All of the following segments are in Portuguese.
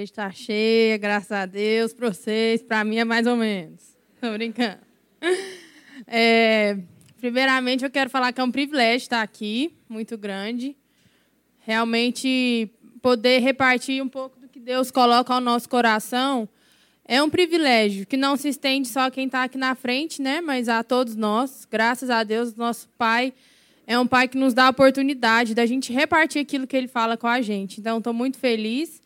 igreja está cheia, graças a Deus, para vocês. Para mim é mais ou menos. Estou brincando. É, primeiramente, eu quero falar que é um privilégio estar aqui, muito grande. Realmente, poder repartir um pouco do que Deus coloca ao nosso coração é um privilégio que não se estende só a quem está aqui na frente, né? mas a todos nós. Graças a Deus, nosso Pai é um pai que nos dá a oportunidade da gente repartir aquilo que ele fala com a gente. Então, estou muito feliz.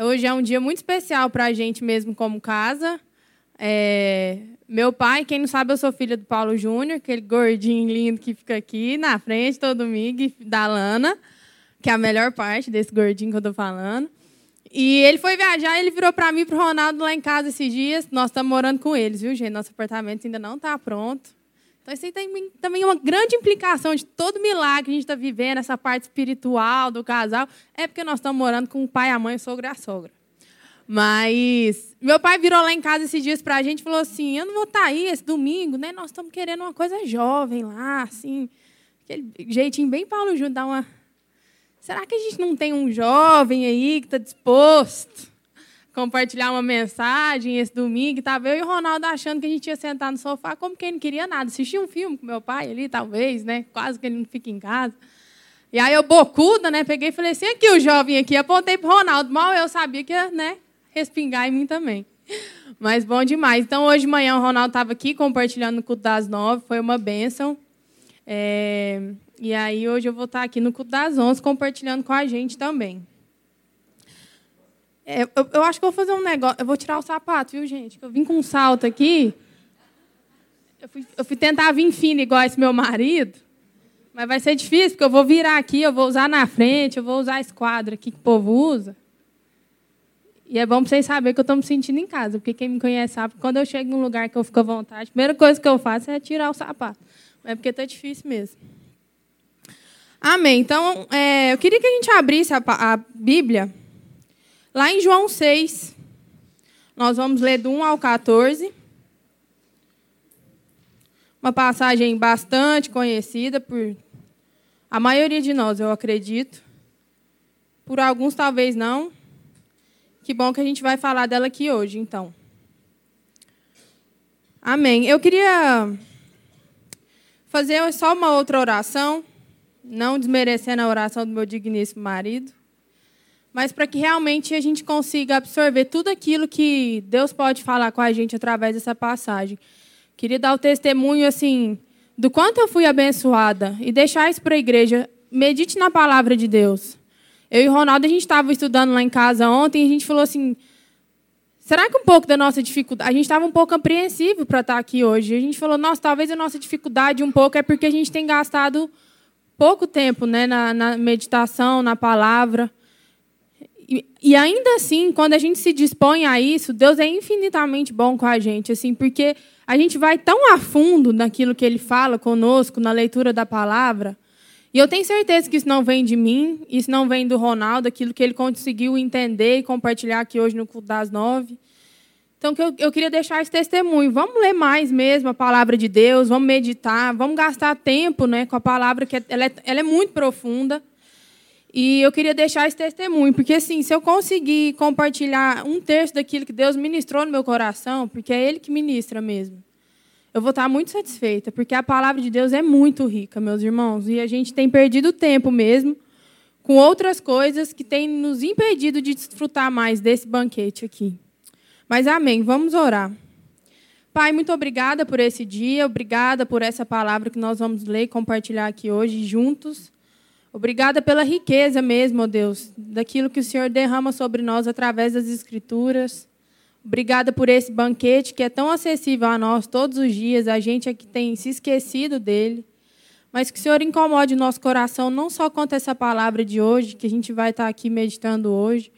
Hoje é um dia muito especial para a gente mesmo como casa. É... Meu pai, quem não sabe, eu sou filha do Paulo Júnior, aquele gordinho lindo que fica aqui na frente todo domingo, da Lana, que é a melhor parte desse gordinho que eu estou falando. E ele foi viajar, ele virou para mim e para o Ronaldo lá em casa esses dias. Nós estamos morando com eles, viu, gente? Nosso apartamento ainda não está pronto. Então, isso aí tem também uma grande implicação de todo milagre que a gente está vivendo, essa parte espiritual do casal, é porque nós estamos morando com o pai, a mãe, o sogro e a sogra. Mas meu pai virou lá em casa esses dias para a gente e falou assim: Eu não vou estar tá aí esse domingo, né? Nós estamos querendo uma coisa jovem lá, assim. Aquele jeitinho bem Paulo Júnior, dar uma. Será que a gente não tem um jovem aí que está disposto compartilhar uma mensagem esse domingo. Estava eu e o Ronaldo achando que a gente ia sentar no sofá como quem não queria nada. Assistir um filme com meu pai ali, talvez, né? Quase que ele não fica em casa. E aí eu, bocuda, né? Peguei e falei assim, aqui o jovem aqui. Apontei para o Ronaldo. Mal eu sabia que ia né, respingar em mim também. Mas bom demais. Então, hoje de manhã o Ronaldo estava aqui compartilhando no culto das nove. Foi uma bênção. É... E aí hoje eu vou estar aqui no culto das onze compartilhando com a gente também. É, eu, eu, acho que eu vou fazer um negócio. Eu vou tirar o sapato, viu, gente? Eu vim com um salto aqui. Eu fui, eu fui tentar vir fino igual esse meu marido. Mas vai ser difícil, porque eu vou virar aqui, eu vou usar na frente, eu vou usar a esquadra aqui que o povo usa. E é bom para vocês saberem que eu estou me sentindo em casa, porque quem me conhece sabe que quando eu chego em um lugar que eu fico à vontade, a primeira coisa que eu faço é tirar o sapato. É porque está difícil mesmo. Amém. Então, é, eu queria que a gente abrisse a, a Bíblia Lá em João 6, nós vamos ler do 1 ao 14. Uma passagem bastante conhecida por a maioria de nós, eu acredito. Por alguns, talvez não. Que bom que a gente vai falar dela aqui hoje, então. Amém. Eu queria fazer só uma outra oração, não desmerecendo a oração do meu digníssimo marido mas para que realmente a gente consiga absorver tudo aquilo que Deus pode falar com a gente através dessa passagem. Queria dar o testemunho assim do quanto eu fui abençoada e deixar isso para a igreja. Medite na palavra de Deus. Eu e Ronaldo a gente estava estudando lá em casa ontem e a gente falou assim: será que um pouco da nossa dificuldade, a gente estava um pouco apreensivo para estar aqui hoje. A gente falou: nossa, talvez a nossa dificuldade um pouco é porque a gente tem gastado pouco tempo, né, na, na meditação, na palavra. E, ainda assim, quando a gente se dispõe a isso, Deus é infinitamente bom com a gente, assim, porque a gente vai tão a fundo naquilo que Ele fala conosco, na leitura da palavra. E eu tenho certeza que isso não vem de mim, isso não vem do Ronaldo, aquilo que ele conseguiu entender e compartilhar aqui hoje no culto das nove. Então, eu, eu queria deixar esse testemunho. Vamos ler mais mesmo a palavra de Deus, vamos meditar, vamos gastar tempo né, com a palavra, que é, ela é, ela é muito profunda. E eu queria deixar esse testemunho, porque assim, se eu conseguir compartilhar um terço daquilo que Deus ministrou no meu coração, porque é Ele que ministra mesmo, eu vou estar muito satisfeita, porque a palavra de Deus é muito rica, meus irmãos, e a gente tem perdido tempo mesmo com outras coisas que têm nos impedido de desfrutar mais desse banquete aqui. Mas amém, vamos orar. Pai, muito obrigada por esse dia, obrigada por essa palavra que nós vamos ler e compartilhar aqui hoje juntos. Obrigada pela riqueza mesmo, ó Deus, daquilo que o Senhor derrama sobre nós através das Escrituras. Obrigada por esse banquete que é tão acessível a nós todos os dias, a gente é que tem se esquecido dele. Mas que o Senhor incomode o nosso coração, não só quanto essa palavra de hoje, que a gente vai estar aqui meditando hoje,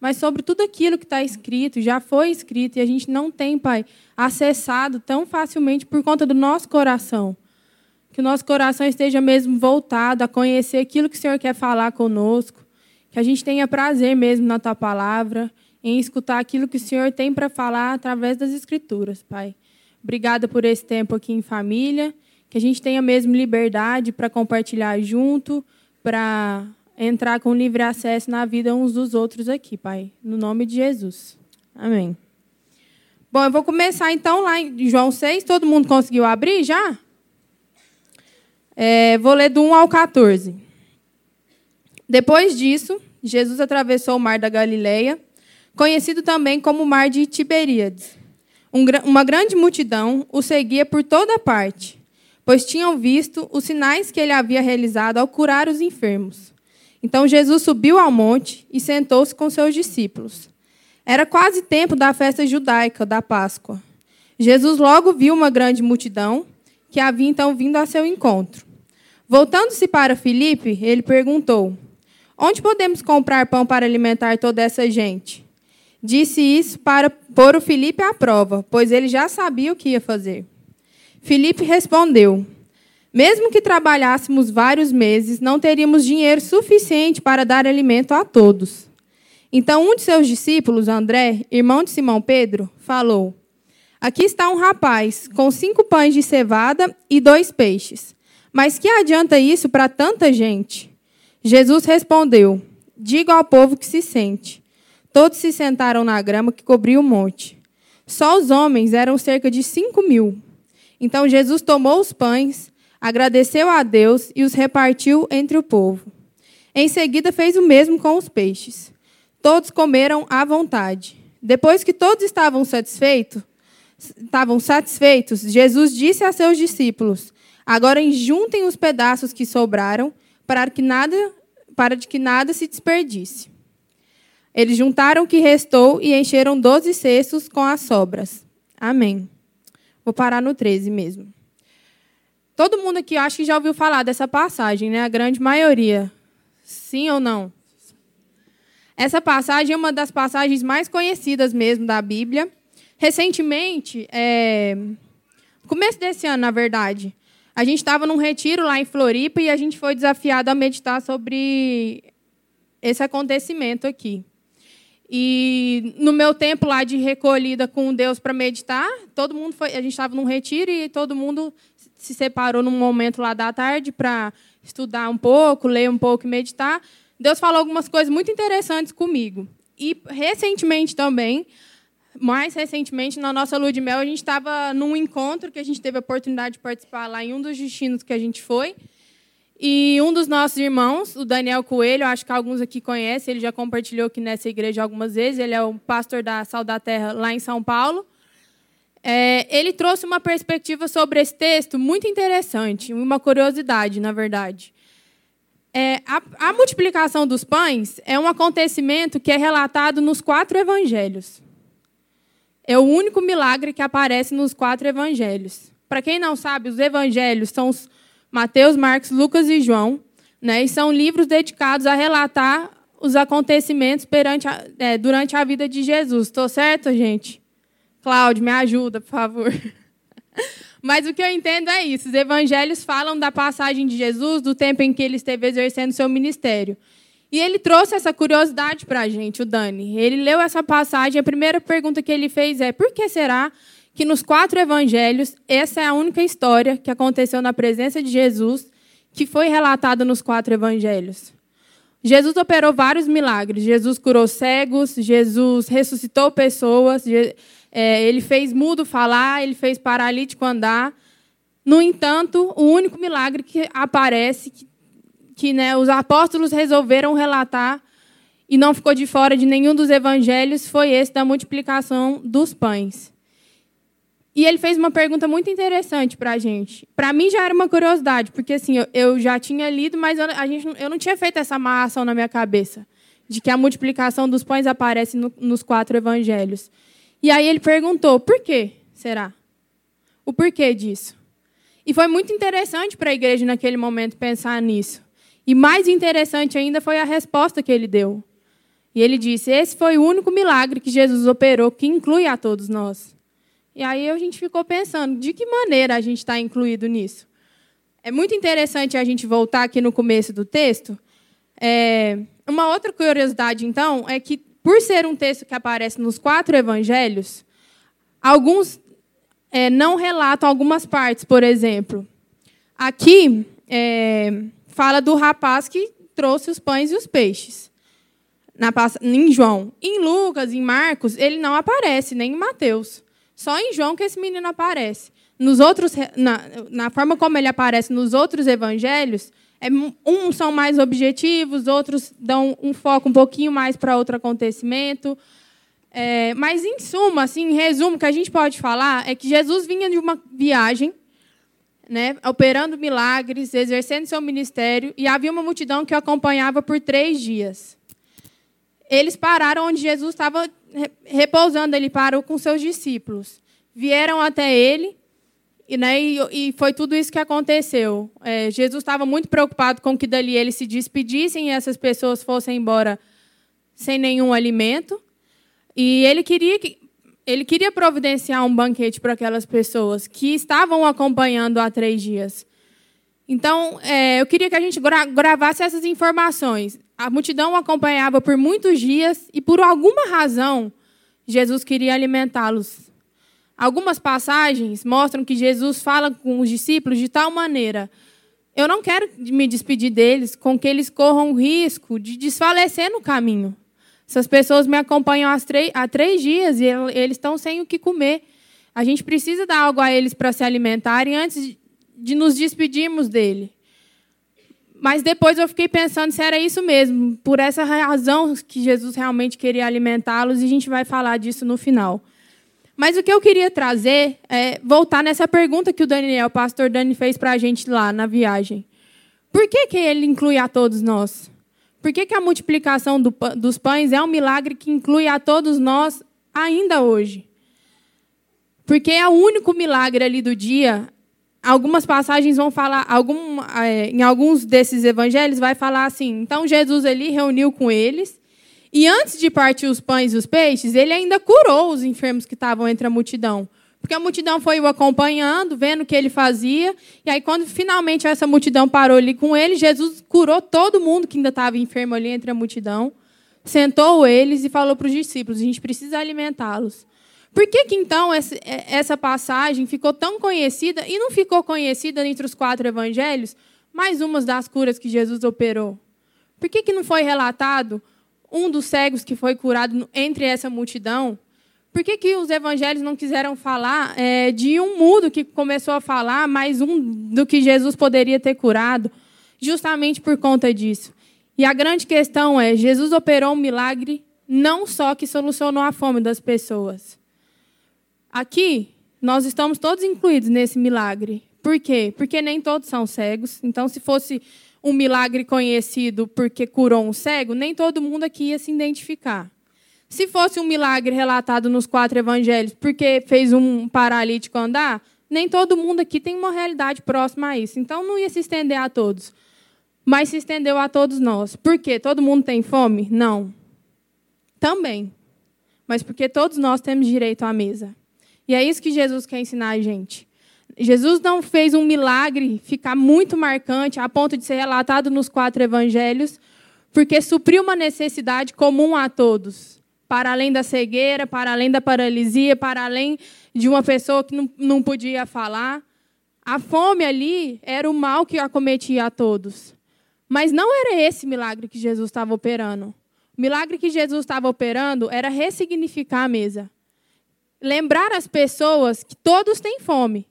mas sobre tudo aquilo que está escrito, já foi escrito, e a gente não tem, Pai, acessado tão facilmente por conta do nosso coração. Que o nosso coração esteja mesmo voltado a conhecer aquilo que o Senhor quer falar conosco. Que a gente tenha prazer mesmo na tua palavra, em escutar aquilo que o Senhor tem para falar através das Escrituras, Pai. Obrigada por esse tempo aqui em família. Que a gente tenha mesmo liberdade para compartilhar junto, para entrar com livre acesso na vida uns dos outros aqui, Pai. No nome de Jesus. Amém. Bom, eu vou começar então lá em João 6. Todo mundo conseguiu abrir já? É, vou ler do 1 ao 14. Depois disso, Jesus atravessou o mar da Galileia, conhecido também como Mar de Tiberíades. Um, uma grande multidão o seguia por toda parte, pois tinham visto os sinais que ele havia realizado ao curar os enfermos. Então Jesus subiu ao monte e sentou-se com seus discípulos. Era quase tempo da festa judaica da Páscoa. Jesus logo viu uma grande multidão que havia então vindo a seu encontro. Voltando-se para Filipe, ele perguntou: Onde podemos comprar pão para alimentar toda essa gente? Disse isso para pôr o Filipe à prova, pois ele já sabia o que ia fazer. Filipe respondeu: Mesmo que trabalhássemos vários meses, não teríamos dinheiro suficiente para dar alimento a todos. Então um de seus discípulos, André, irmão de Simão Pedro, falou: Aqui está um rapaz com cinco pães de cevada e dois peixes. Mas que adianta isso para tanta gente? Jesus respondeu: Diga ao povo que se sente. Todos se sentaram na grama que cobria o monte. Só os homens eram cerca de cinco mil. Então Jesus tomou os pães, agradeceu a Deus e os repartiu entre o povo. Em seguida fez o mesmo com os peixes. Todos comeram à vontade. Depois que todos estavam satisfeitos, estavam satisfeitos, Jesus disse a seus discípulos: Agora juntem os pedaços que sobraram, para que nada, para que nada se desperdice. Eles juntaram o que restou e encheram doze cestos com as sobras. Amém. Vou parar no 13 mesmo. Todo mundo aqui acho que já ouviu falar dessa passagem, né? A grande maioria. Sim ou não? Essa passagem é uma das passagens mais conhecidas mesmo da Bíblia. Recentemente, é... começo desse ano, na verdade, a gente estava num retiro lá em Floripa e a gente foi desafiado a meditar sobre esse acontecimento aqui. E no meu tempo lá de recolhida com Deus para meditar, todo mundo foi, a gente estava num retiro e todo mundo se separou num momento lá da tarde para estudar um pouco, ler um pouco e meditar. Deus falou algumas coisas muito interessantes comigo. E recentemente também, mais recentemente, na nossa lua de mel, a gente estava num encontro que a gente teve a oportunidade de participar lá em um dos destinos que a gente foi. E um dos nossos irmãos, o Daniel Coelho, acho que alguns aqui conhecem, ele já compartilhou aqui nessa igreja algumas vezes, ele é o pastor da Sal da Terra lá em São Paulo. É, ele trouxe uma perspectiva sobre esse texto muito interessante, uma curiosidade, na verdade. É, a, a multiplicação dos pães é um acontecimento que é relatado nos quatro evangelhos. É o único milagre que aparece nos quatro evangelhos. Para quem não sabe, os evangelhos são os Mateus, Marcos, Lucas e João, né? E são livros dedicados a relatar os acontecimentos a, é, durante a vida de Jesus. Estou certo, gente? Cláudio, me ajuda, por favor. Mas o que eu entendo é isso. Os evangelhos falam da passagem de Jesus, do tempo em que ele esteve exercendo seu ministério. E ele trouxe essa curiosidade para a gente, o Dani. Ele leu essa passagem, a primeira pergunta que ele fez é: por que será que nos quatro evangelhos, essa é a única história que aconteceu na presença de Jesus que foi relatada nos quatro evangelhos. Jesus operou vários milagres. Jesus curou cegos, Jesus ressuscitou pessoas, é, ele fez mudo falar, ele fez paralítico andar. No entanto, o único milagre que aparece, que, que né, os apóstolos resolveram relatar e não ficou de fora de nenhum dos evangelhos, foi esse da multiplicação dos pães. E ele fez uma pergunta muito interessante para a gente. Para mim já era uma curiosidade, porque assim eu, já tinha lido, mas eu, a gente, eu não tinha feito essa amarração na minha cabeça de que a multiplicação dos pães aparece no, nos quatro evangelhos. E aí ele perguntou: por que será? O porquê disso? E foi muito interessante para a igreja naquele momento pensar nisso. E mais interessante ainda foi a resposta que ele deu. E ele disse: Esse foi o único milagre que Jesus operou que inclui a todos nós. E aí a gente ficou pensando, de que maneira a gente está incluído nisso? É muito interessante a gente voltar aqui no começo do texto. É, uma outra curiosidade, então, é que, por ser um texto que aparece nos quatro evangelhos, alguns é, não relatam algumas partes, por exemplo. Aqui é, fala do rapaz que trouxe os pães e os peixes. Na, em João. Em Lucas, em Marcos, ele não aparece, nem em Mateus. Só em João que esse menino aparece. Nos outros, na, na forma como ele aparece nos outros evangelhos, é, uns são mais objetivos, outros dão um foco um pouquinho mais para outro acontecimento. É, mas, em suma, assim, em resumo, o que a gente pode falar é que Jesus vinha de uma viagem, né, operando milagres, exercendo seu ministério, e havia uma multidão que o acompanhava por três dias. Eles pararam onde Jesus estava repousando, ele parou com seus discípulos. Vieram até ele, e, né, e, e foi tudo isso que aconteceu. É, Jesus estava muito preocupado com que dali eles se despedissem e essas pessoas fossem embora sem nenhum alimento. E ele queria que, ele queria providenciar um banquete para aquelas pessoas que estavam acompanhando há três dias. Então, é, eu queria que a gente gra gravasse essas informações. A multidão o acompanhava por muitos dias e, por alguma razão, Jesus queria alimentá-los. Algumas passagens mostram que Jesus fala com os discípulos de tal maneira: eu não quero me despedir deles com que eles corram o risco de desfalecer no caminho. Essas pessoas me acompanham há três dias e eles estão sem o que comer. A gente precisa dar algo a eles para se alimentarem antes de nos despedirmos dele. Mas depois eu fiquei pensando se era isso mesmo, por essa razão que Jesus realmente queria alimentá-los, e a gente vai falar disso no final. Mas o que eu queria trazer é voltar nessa pergunta que o Daniel, o pastor Dani, fez para a gente lá na viagem. Por que, que ele inclui a todos nós? Por que, que a multiplicação do, dos pães é um milagre que inclui a todos nós ainda hoje? Porque é o único milagre ali do dia algumas passagens vão falar, algum, é, em alguns desses evangelhos vai falar assim. Então Jesus ali reuniu com eles e antes de partir os pães e os peixes, ele ainda curou os enfermos que estavam entre a multidão. Porque a multidão foi o acompanhando, vendo o que ele fazia. E aí, quando finalmente essa multidão parou ali com ele, Jesus curou todo mundo que ainda estava enfermo ali entre a multidão, sentou eles e falou para os discípulos: a gente precisa alimentá-los. Por que, que então é, essa passagem ficou tão conhecida e não ficou conhecida entre os quatro evangelhos? Mais umas das curas que Jesus operou. Por que, que não foi relatado um dos cegos que foi curado entre essa multidão? Por que, que os evangelhos não quiseram falar é, de um mudo que começou a falar, mais um do que Jesus poderia ter curado? Justamente por conta disso. E a grande questão é: Jesus operou um milagre não só que solucionou a fome das pessoas, Aqui, nós estamos todos incluídos nesse milagre. Por quê? Porque nem todos são cegos. Então, se fosse um milagre conhecido porque curou um cego, nem todo mundo aqui ia se identificar. Se fosse um milagre relatado nos quatro evangelhos porque fez um paralítico andar, nem todo mundo aqui tem uma realidade próxima a isso. Então, não ia se estender a todos. Mas se estendeu a todos nós. Por quê? Todo mundo tem fome? Não. Também. Mas porque todos nós temos direito à mesa. E é isso que Jesus quer ensinar a gente. Jesus não fez um milagre ficar muito marcante a ponto de ser relatado nos quatro evangelhos, porque supriu uma necessidade comum a todos, para além da cegueira, para além da paralisia, para além de uma pessoa que não, não podia falar. A fome ali era o mal que acometia a todos. Mas não era esse milagre que Jesus estava operando. O milagre que Jesus estava operando era ressignificar a mesa lembrar as pessoas que todos têm fome.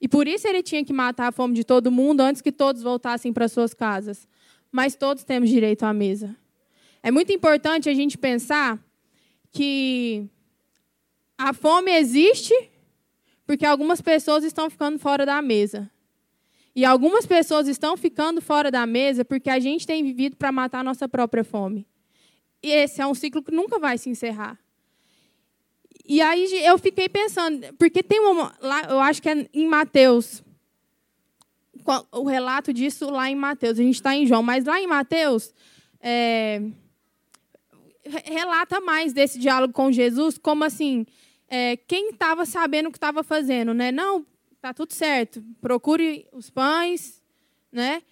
E por isso ele tinha que matar a fome de todo mundo antes que todos voltassem para suas casas. Mas todos temos direito à mesa. É muito importante a gente pensar que a fome existe porque algumas pessoas estão ficando fora da mesa. E algumas pessoas estão ficando fora da mesa porque a gente tem vivido para matar a nossa própria fome. E esse é um ciclo que nunca vai se encerrar. E aí eu fiquei pensando, porque tem uma. Lá, eu acho que é em Mateus. O relato disso lá em Mateus. A gente está em João, mas lá em Mateus. É, relata mais desse diálogo com Jesus, como assim, é, quem estava sabendo o que estava fazendo, né? Não, tá tudo certo, procure os pães, né?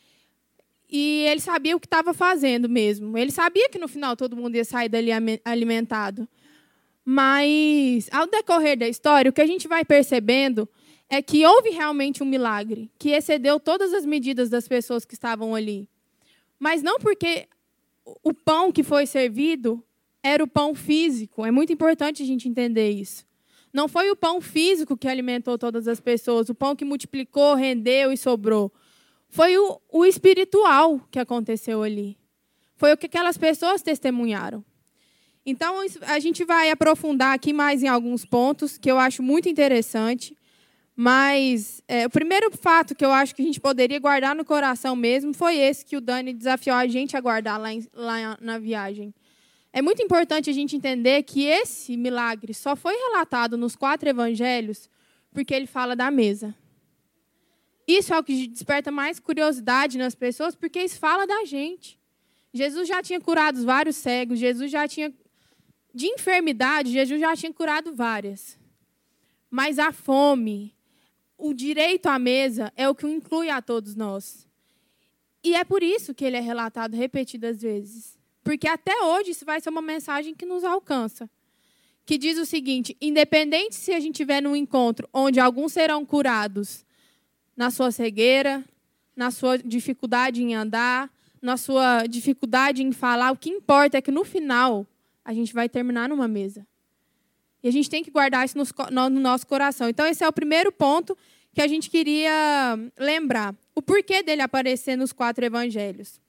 E ele sabia o que estava fazendo mesmo. Ele sabia que no final todo mundo ia sair dali alimentado. Mas, ao decorrer da história, o que a gente vai percebendo é que houve realmente um milagre, que excedeu todas as medidas das pessoas que estavam ali. Mas não porque o pão que foi servido era o pão físico. É muito importante a gente entender isso. Não foi o pão físico que alimentou todas as pessoas, o pão que multiplicou, rendeu e sobrou. Foi o, o espiritual que aconteceu ali. Foi o que aquelas pessoas testemunharam. Então, a gente vai aprofundar aqui mais em alguns pontos que eu acho muito interessante. Mas é, o primeiro fato que eu acho que a gente poderia guardar no coração mesmo foi esse que o Dani desafiou a gente a guardar lá, em, lá na viagem. É muito importante a gente entender que esse milagre só foi relatado nos quatro evangelhos porque ele fala da mesa. Isso é o que desperta mais curiosidade nas pessoas, porque isso fala da gente. Jesus já tinha curado vários cegos, Jesus já tinha. De enfermidade, Jesus já tinha curado várias. Mas a fome, o direito à mesa, é o que inclui a todos nós. E é por isso que ele é relatado repetidas vezes. Porque até hoje isso vai ser uma mensagem que nos alcança. Que diz o seguinte: independente se a gente tiver num encontro onde alguns serão curados na sua cegueira, na sua dificuldade em andar, na sua dificuldade em falar, o que importa é que no final a gente vai terminar numa mesa. E a gente tem que guardar isso no nosso coração. Então, esse é o primeiro ponto que a gente queria lembrar. O porquê dele aparecer nos quatro evangelhos.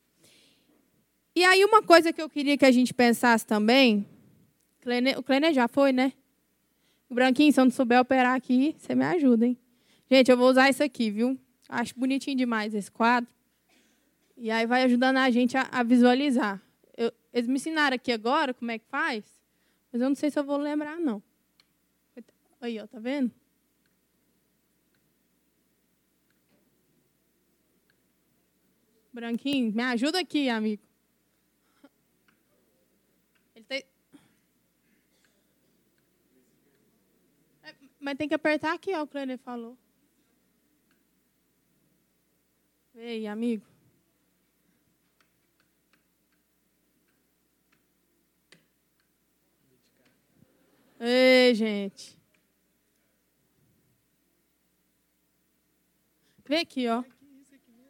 E aí, uma coisa que eu queria que a gente pensasse também. O Clener já foi, né? O Branquinho, se eu não souber operar aqui, você me ajuda, hein? Gente, eu vou usar isso aqui, viu? Acho bonitinho demais esse quadro. E aí vai ajudando a gente a, a visualizar. Eu, eles me ensinaram aqui agora como é que faz, mas eu não sei se eu vou lembrar, não. Aí, ó, tá vendo? Branquinho, me ajuda aqui, amigo. Ele tem... É, mas tem que apertar aqui, ó, o ele falou. Ei, amigo. Ei, gente. Vê aqui, ó.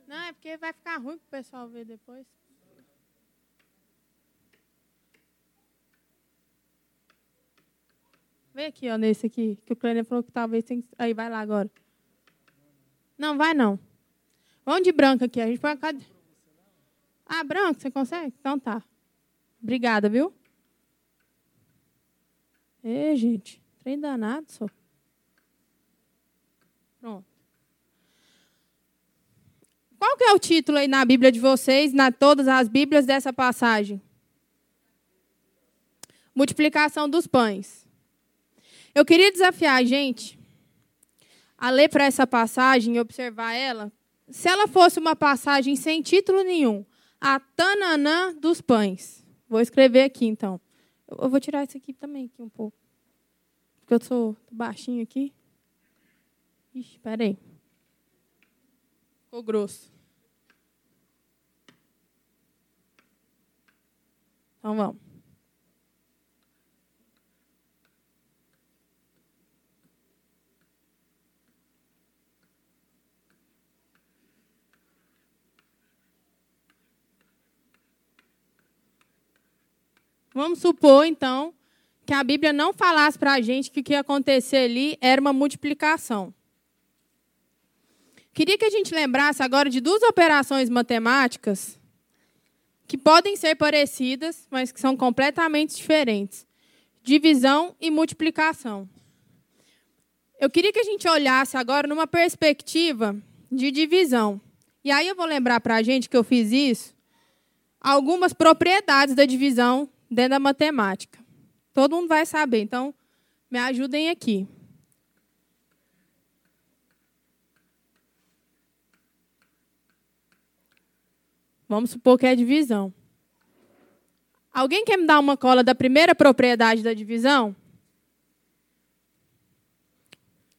Não, é porque vai ficar ruim para o pessoal ver depois. Vê aqui, ó, nesse aqui, que o Clênia falou que talvez tem. Aí, vai lá agora. Não, vai não. Vamos de branco aqui. A gente põe a cade... Ah, branco, você consegue? Então tá. Obrigada, viu? Ê, gente. Trem danado, só. Pronto. Qual que é o título aí na Bíblia de vocês, na todas as Bíblias dessa passagem? Multiplicação dos pães. Eu queria desafiar a gente a ler para essa passagem e observar ela se ela fosse uma passagem sem título nenhum, a Tananã dos pães. Vou escrever aqui, então. Eu vou tirar isso aqui também, aqui um pouco. Porque eu sou baixinho aqui. Ixi, peraí. Ficou grosso. Então vamos. Vamos supor, então, que a Bíblia não falasse para a gente que o que ia acontecer ali era uma multiplicação. Queria que a gente lembrasse agora de duas operações matemáticas que podem ser parecidas, mas que são completamente diferentes: divisão e multiplicação. Eu queria que a gente olhasse agora numa perspectiva de divisão. E aí eu vou lembrar para a gente que eu fiz isso, algumas propriedades da divisão dentro da matemática. Todo mundo vai saber, então me ajudem aqui. Vamos supor que é divisão. Alguém quer me dar uma cola da primeira propriedade da divisão?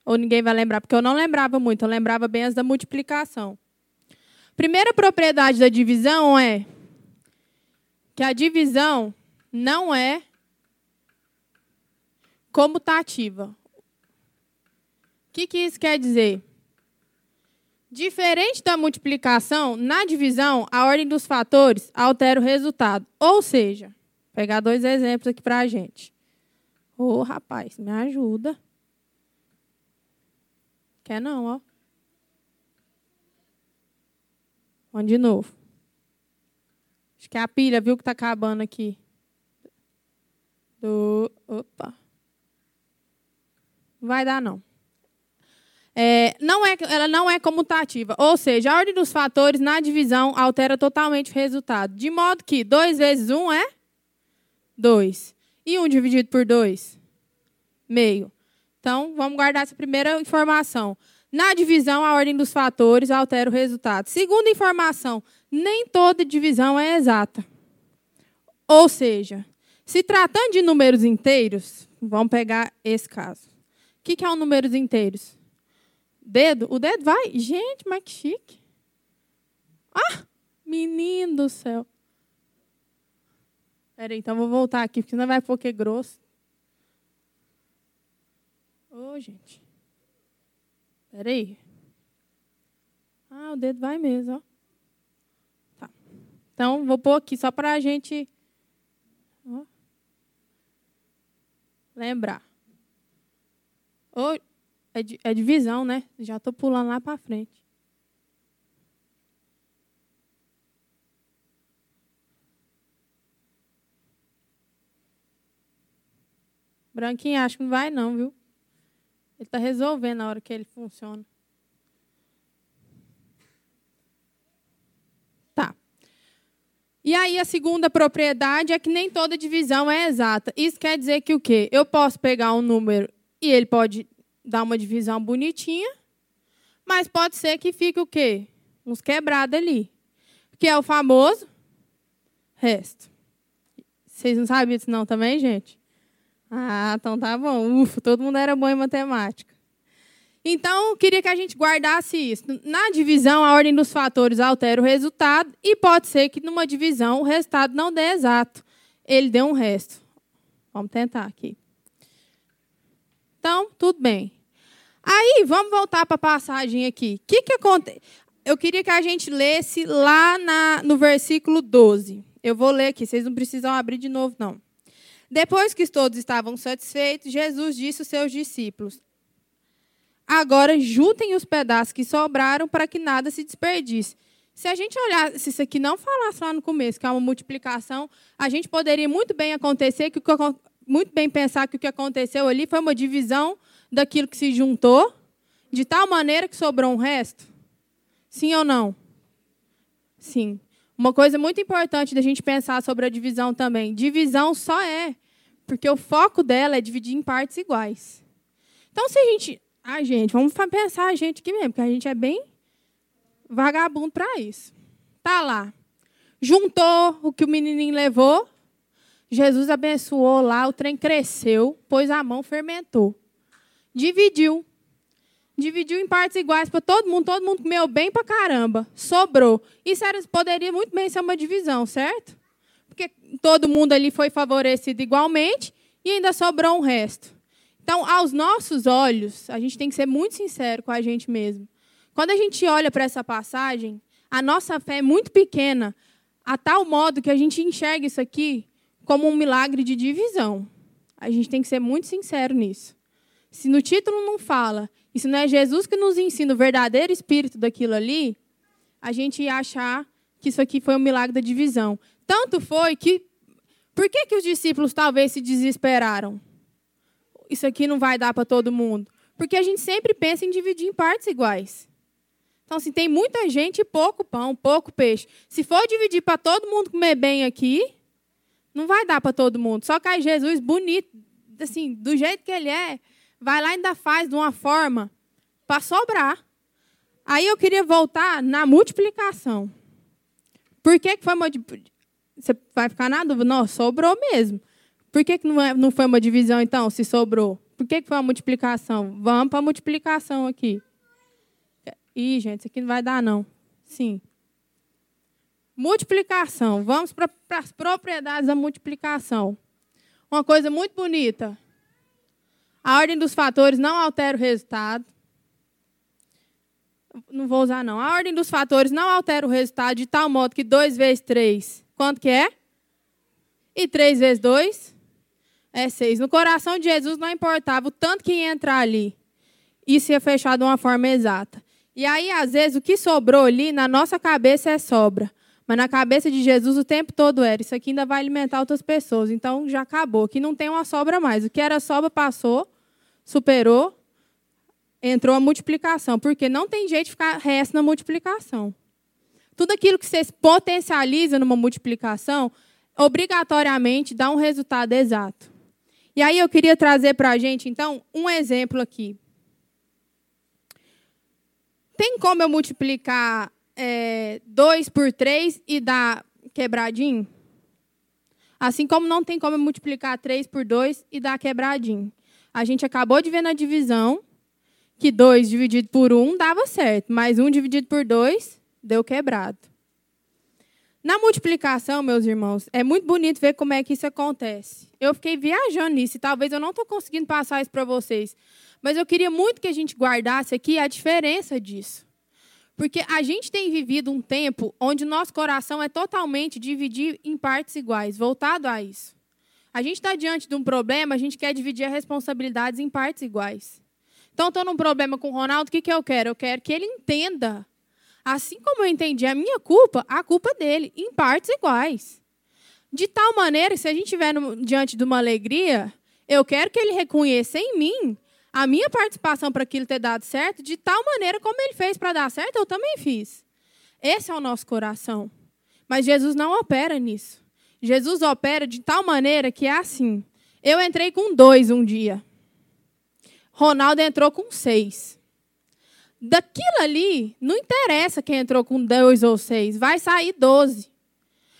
Ou ninguém vai lembrar? Porque eu não lembrava muito, eu lembrava bem as da multiplicação. Primeira propriedade da divisão é que a divisão não é comutativa. O que, que isso quer dizer? Diferente da multiplicação, na divisão, a ordem dos fatores altera o resultado. Ou seja, vou pegar dois exemplos aqui para a gente. Ô, oh, rapaz, me ajuda. Quer não, ó. Vamos de novo. Acho que é a pilha, viu, que está acabando aqui. Do... Opa. Não vai dar, não. É, não é, ela não é comutativa. Ou seja, a ordem dos fatores na divisão altera totalmente o resultado. De modo que 2 vezes 1 um é 2. E 1 um dividido por 2? Meio. Então, vamos guardar essa primeira informação. Na divisão, a ordem dos fatores altera o resultado. Segunda informação, nem toda divisão é exata. Ou seja, se tratando de números inteiros, vamos pegar esse caso. O que é um números inteiros? Dedo? O dedo vai? Gente, mas que chique. Ah, menino do céu. Peraí, então vou voltar aqui, porque senão vai porque grosso. Ô, oh, gente. Peraí. Ah, o dedo vai mesmo, ó. Tá. Então, vou pôr aqui só para a gente ó, lembrar. Oh, é, é divisão, né? Já estou pulando lá para frente. Branquinho, acho que não vai não, viu? Ele está resolvendo na hora que ele funciona. Tá. E aí a segunda propriedade é que nem toda divisão é exata. Isso quer dizer que o quê? Eu posso pegar um número e ele pode dar uma divisão bonitinha, mas pode ser que fique o quê? Uns quebrados ali. Que é o famoso resto. Vocês não sabiam disso não também, gente? Ah, então tá bom. Ufa, todo mundo era bom em matemática. Então, queria que a gente guardasse isso. Na divisão, a ordem dos fatores altera o resultado e pode ser que numa divisão o resultado não dê exato. Ele dê um resto. Vamos tentar aqui. Então, tudo bem. Aí, vamos voltar para a passagem aqui. O que, que acontece? Eu queria que a gente lesse lá na, no versículo 12. Eu vou ler aqui, vocês não precisam abrir de novo, não. Depois que todos estavam satisfeitos, Jesus disse aos seus discípulos: Agora juntem os pedaços que sobraram para que nada se desperdice. Se a gente olhar, se isso aqui não falasse lá no começo, que é uma multiplicação, a gente poderia muito bem acontecer que muito bem pensar que o que aconteceu ali foi uma divisão daquilo que se juntou, de tal maneira que sobrou um resto? Sim ou não? Sim. Uma coisa muito importante da gente pensar sobre a divisão também: divisão só é porque o foco dela é dividir em partes iguais. Então, se a gente. Ah, gente, vamos pensar a gente aqui mesmo, porque a gente é bem vagabundo para isso. Tá lá. Juntou o que o menininho levou, Jesus abençoou lá, o trem cresceu, pôs a mão, fermentou. Dividiu. Dividiu em partes iguais para todo mundo, todo mundo comeu bem para caramba. Sobrou. Isso era, poderia muito bem ser uma divisão, certo? Porque todo mundo ali foi favorecido igualmente e ainda sobrou um resto. Então, aos nossos olhos, a gente tem que ser muito sincero com a gente mesmo. Quando a gente olha para essa passagem, a nossa fé é muito pequena, a tal modo que a gente enxerga isso aqui como um milagre de divisão. A gente tem que ser muito sincero nisso. Se no título não fala, e se não é Jesus que nos ensina o verdadeiro espírito daquilo ali, a gente ia achar que isso aqui foi um milagre da divisão. Tanto foi que. Por que, que os discípulos talvez se desesperaram? Isso aqui não vai dar para todo mundo. Porque a gente sempre pensa em dividir em partes iguais. Então, se assim, tem muita gente, pouco pão, pouco peixe. Se for dividir para todo mundo comer bem aqui, não vai dar para todo mundo. Só aí Jesus, bonito, assim, do jeito que ele é, vai lá e ainda faz de uma forma para sobrar. Aí eu queria voltar na multiplicação. Por que, que foi uma. Você vai ficar na dúvida? Não, sobrou mesmo. Por que, que não, é, não foi uma divisão, então, se sobrou? Por que, que foi uma multiplicação? Vamos para a multiplicação aqui. Ih, gente, isso aqui não vai dar, não. Sim. Multiplicação. Vamos para as propriedades da multiplicação. Uma coisa muito bonita. A ordem dos fatores não altera o resultado. Não vou usar, não. A ordem dos fatores não altera o resultado de tal modo que 2 vezes 3, quanto que é? E 3 vezes 2 é 6. No coração de Jesus não importava o tanto que ia entrar ali. Isso ia fechar de uma forma exata. E aí, às vezes, o que sobrou ali, na nossa cabeça é sobra. Mas na cabeça de Jesus o tempo todo era: isso aqui ainda vai alimentar outras pessoas. Então já acabou. Aqui não tem uma sobra mais. O que era sobra passou, superou, entrou a multiplicação. Porque não tem jeito de ficar resto na multiplicação. Tudo aquilo que você potencializa numa multiplicação, obrigatoriamente dá um resultado exato. E aí eu queria trazer para a gente, então, um exemplo aqui. Tem como eu multiplicar é, 2 por 3 e dar quebradinho? Assim como não tem como multiplicar 3 por 2 e dar quebradinho. A gente acabou de ver na divisão que 2 dividido por 1 dava certo, mas 1 dividido por 2 deu quebrado. Na multiplicação, meus irmãos, é muito bonito ver como é que isso acontece. Eu fiquei viajando nisso e talvez eu não estou conseguindo passar isso para vocês. Mas eu queria muito que a gente guardasse aqui a diferença disso. Porque a gente tem vivido um tempo onde nosso coração é totalmente dividido em partes iguais, voltado a isso. A gente está diante de um problema, a gente quer dividir as responsabilidades em partes iguais. Então, estou num problema com o Ronaldo, o que, que eu quero? Eu quero que ele entenda. Assim como eu entendi a minha culpa, a culpa dele, em partes iguais. De tal maneira que, se a gente estiver diante de uma alegria, eu quero que ele reconheça em mim a minha participação para aquilo ter dado certo, de tal maneira como ele fez para dar certo, eu também fiz. Esse é o nosso coração. Mas Jesus não opera nisso. Jesus opera de tal maneira que é assim. Eu entrei com dois um dia. Ronaldo entrou com seis. Daquilo ali, não interessa quem entrou com dois ou seis, vai sair doze.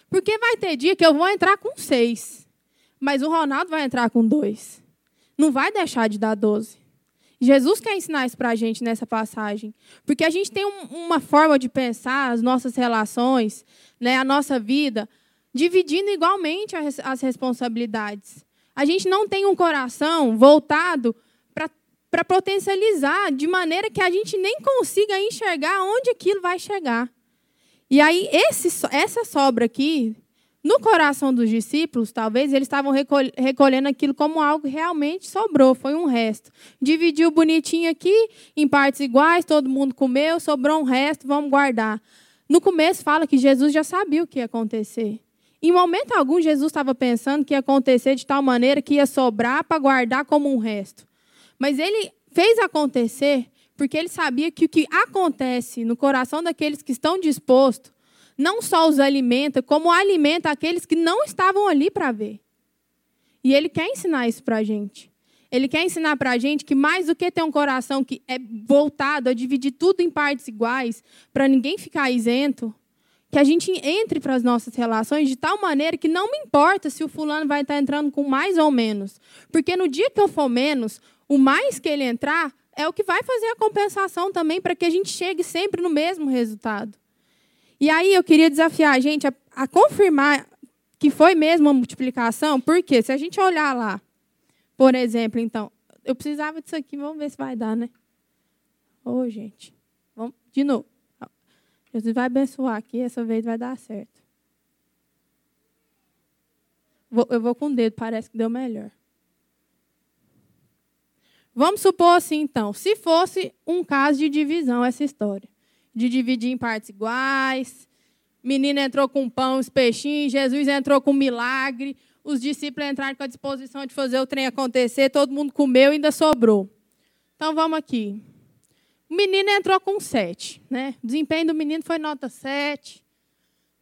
Porque vai ter dia que eu vou entrar com seis. Mas o Ronaldo vai entrar com dois. Não vai deixar de dar doze. Jesus quer ensinar isso para a gente nessa passagem. Porque a gente tem um, uma forma de pensar as nossas relações, né, a nossa vida, dividindo igualmente as, as responsabilidades. A gente não tem um coração voltado para potencializar de maneira que a gente nem consiga enxergar onde aquilo vai chegar. E aí, esse, essa sobra aqui no coração dos discípulos, talvez, eles estavam recolhendo aquilo como algo que realmente sobrou, foi um resto. Dividiu bonitinho aqui, em partes iguais, todo mundo comeu, sobrou um resto, vamos guardar. No começo fala que Jesus já sabia o que ia acontecer. Em momento algum, Jesus estava pensando que ia acontecer de tal maneira que ia sobrar para guardar como um resto. Mas ele fez acontecer porque ele sabia que o que acontece no coração daqueles que estão dispostos não só os alimenta, como alimenta aqueles que não estavam ali para ver. E ele quer ensinar isso para a gente. Ele quer ensinar para a gente que mais do que ter um coração que é voltado a dividir tudo em partes iguais, para ninguém ficar isento, que a gente entre para as nossas relações de tal maneira que não me importa se o fulano vai estar entrando com mais ou menos. Porque no dia que eu for menos, o mais que ele entrar é o que vai fazer a compensação também para que a gente chegue sempre no mesmo resultado. E aí eu queria desafiar a gente a, a confirmar que foi mesmo uma multiplicação, porque se a gente olhar lá, por exemplo, então, eu precisava disso aqui, vamos ver se vai dar, né? Ô, oh, gente, vamos de novo. Jesus vai abençoar aqui, essa vez vai dar certo. Vou, eu vou com o dedo, parece que deu melhor. Vamos supor assim, então, se fosse um caso de divisão essa história de dividir em partes iguais. Menina entrou com pão, os peixinhos, Jesus entrou com milagre. Os discípulos entraram com a disposição de fazer o trem acontecer, todo mundo comeu e ainda sobrou. Então vamos aqui. O menino entrou com sete. Né? O desempenho do menino foi nota sete.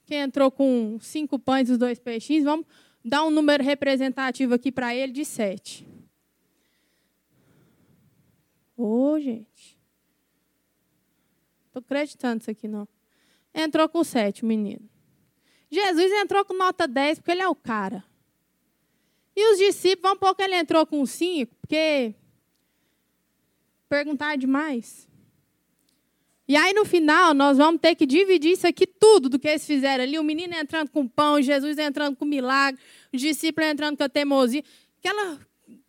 Quem entrou com cinco pães e os dois peixinhos, vamos dar um número representativo aqui para ele de sete. Ô, oh, gente. Estou acreditando isso aqui, não. Entrou com sete, menino. Jesus entrou com nota 10, porque ele é o cara. E os discípulos, pôr que ele entrou com cinco, porque perguntar demais. E aí, no final, nós vamos ter que dividir isso aqui tudo do que eles fizeram ali. O menino entrando com pão, Jesus entrando com milagre, os discípulos entrando com a teimosia. Aquela,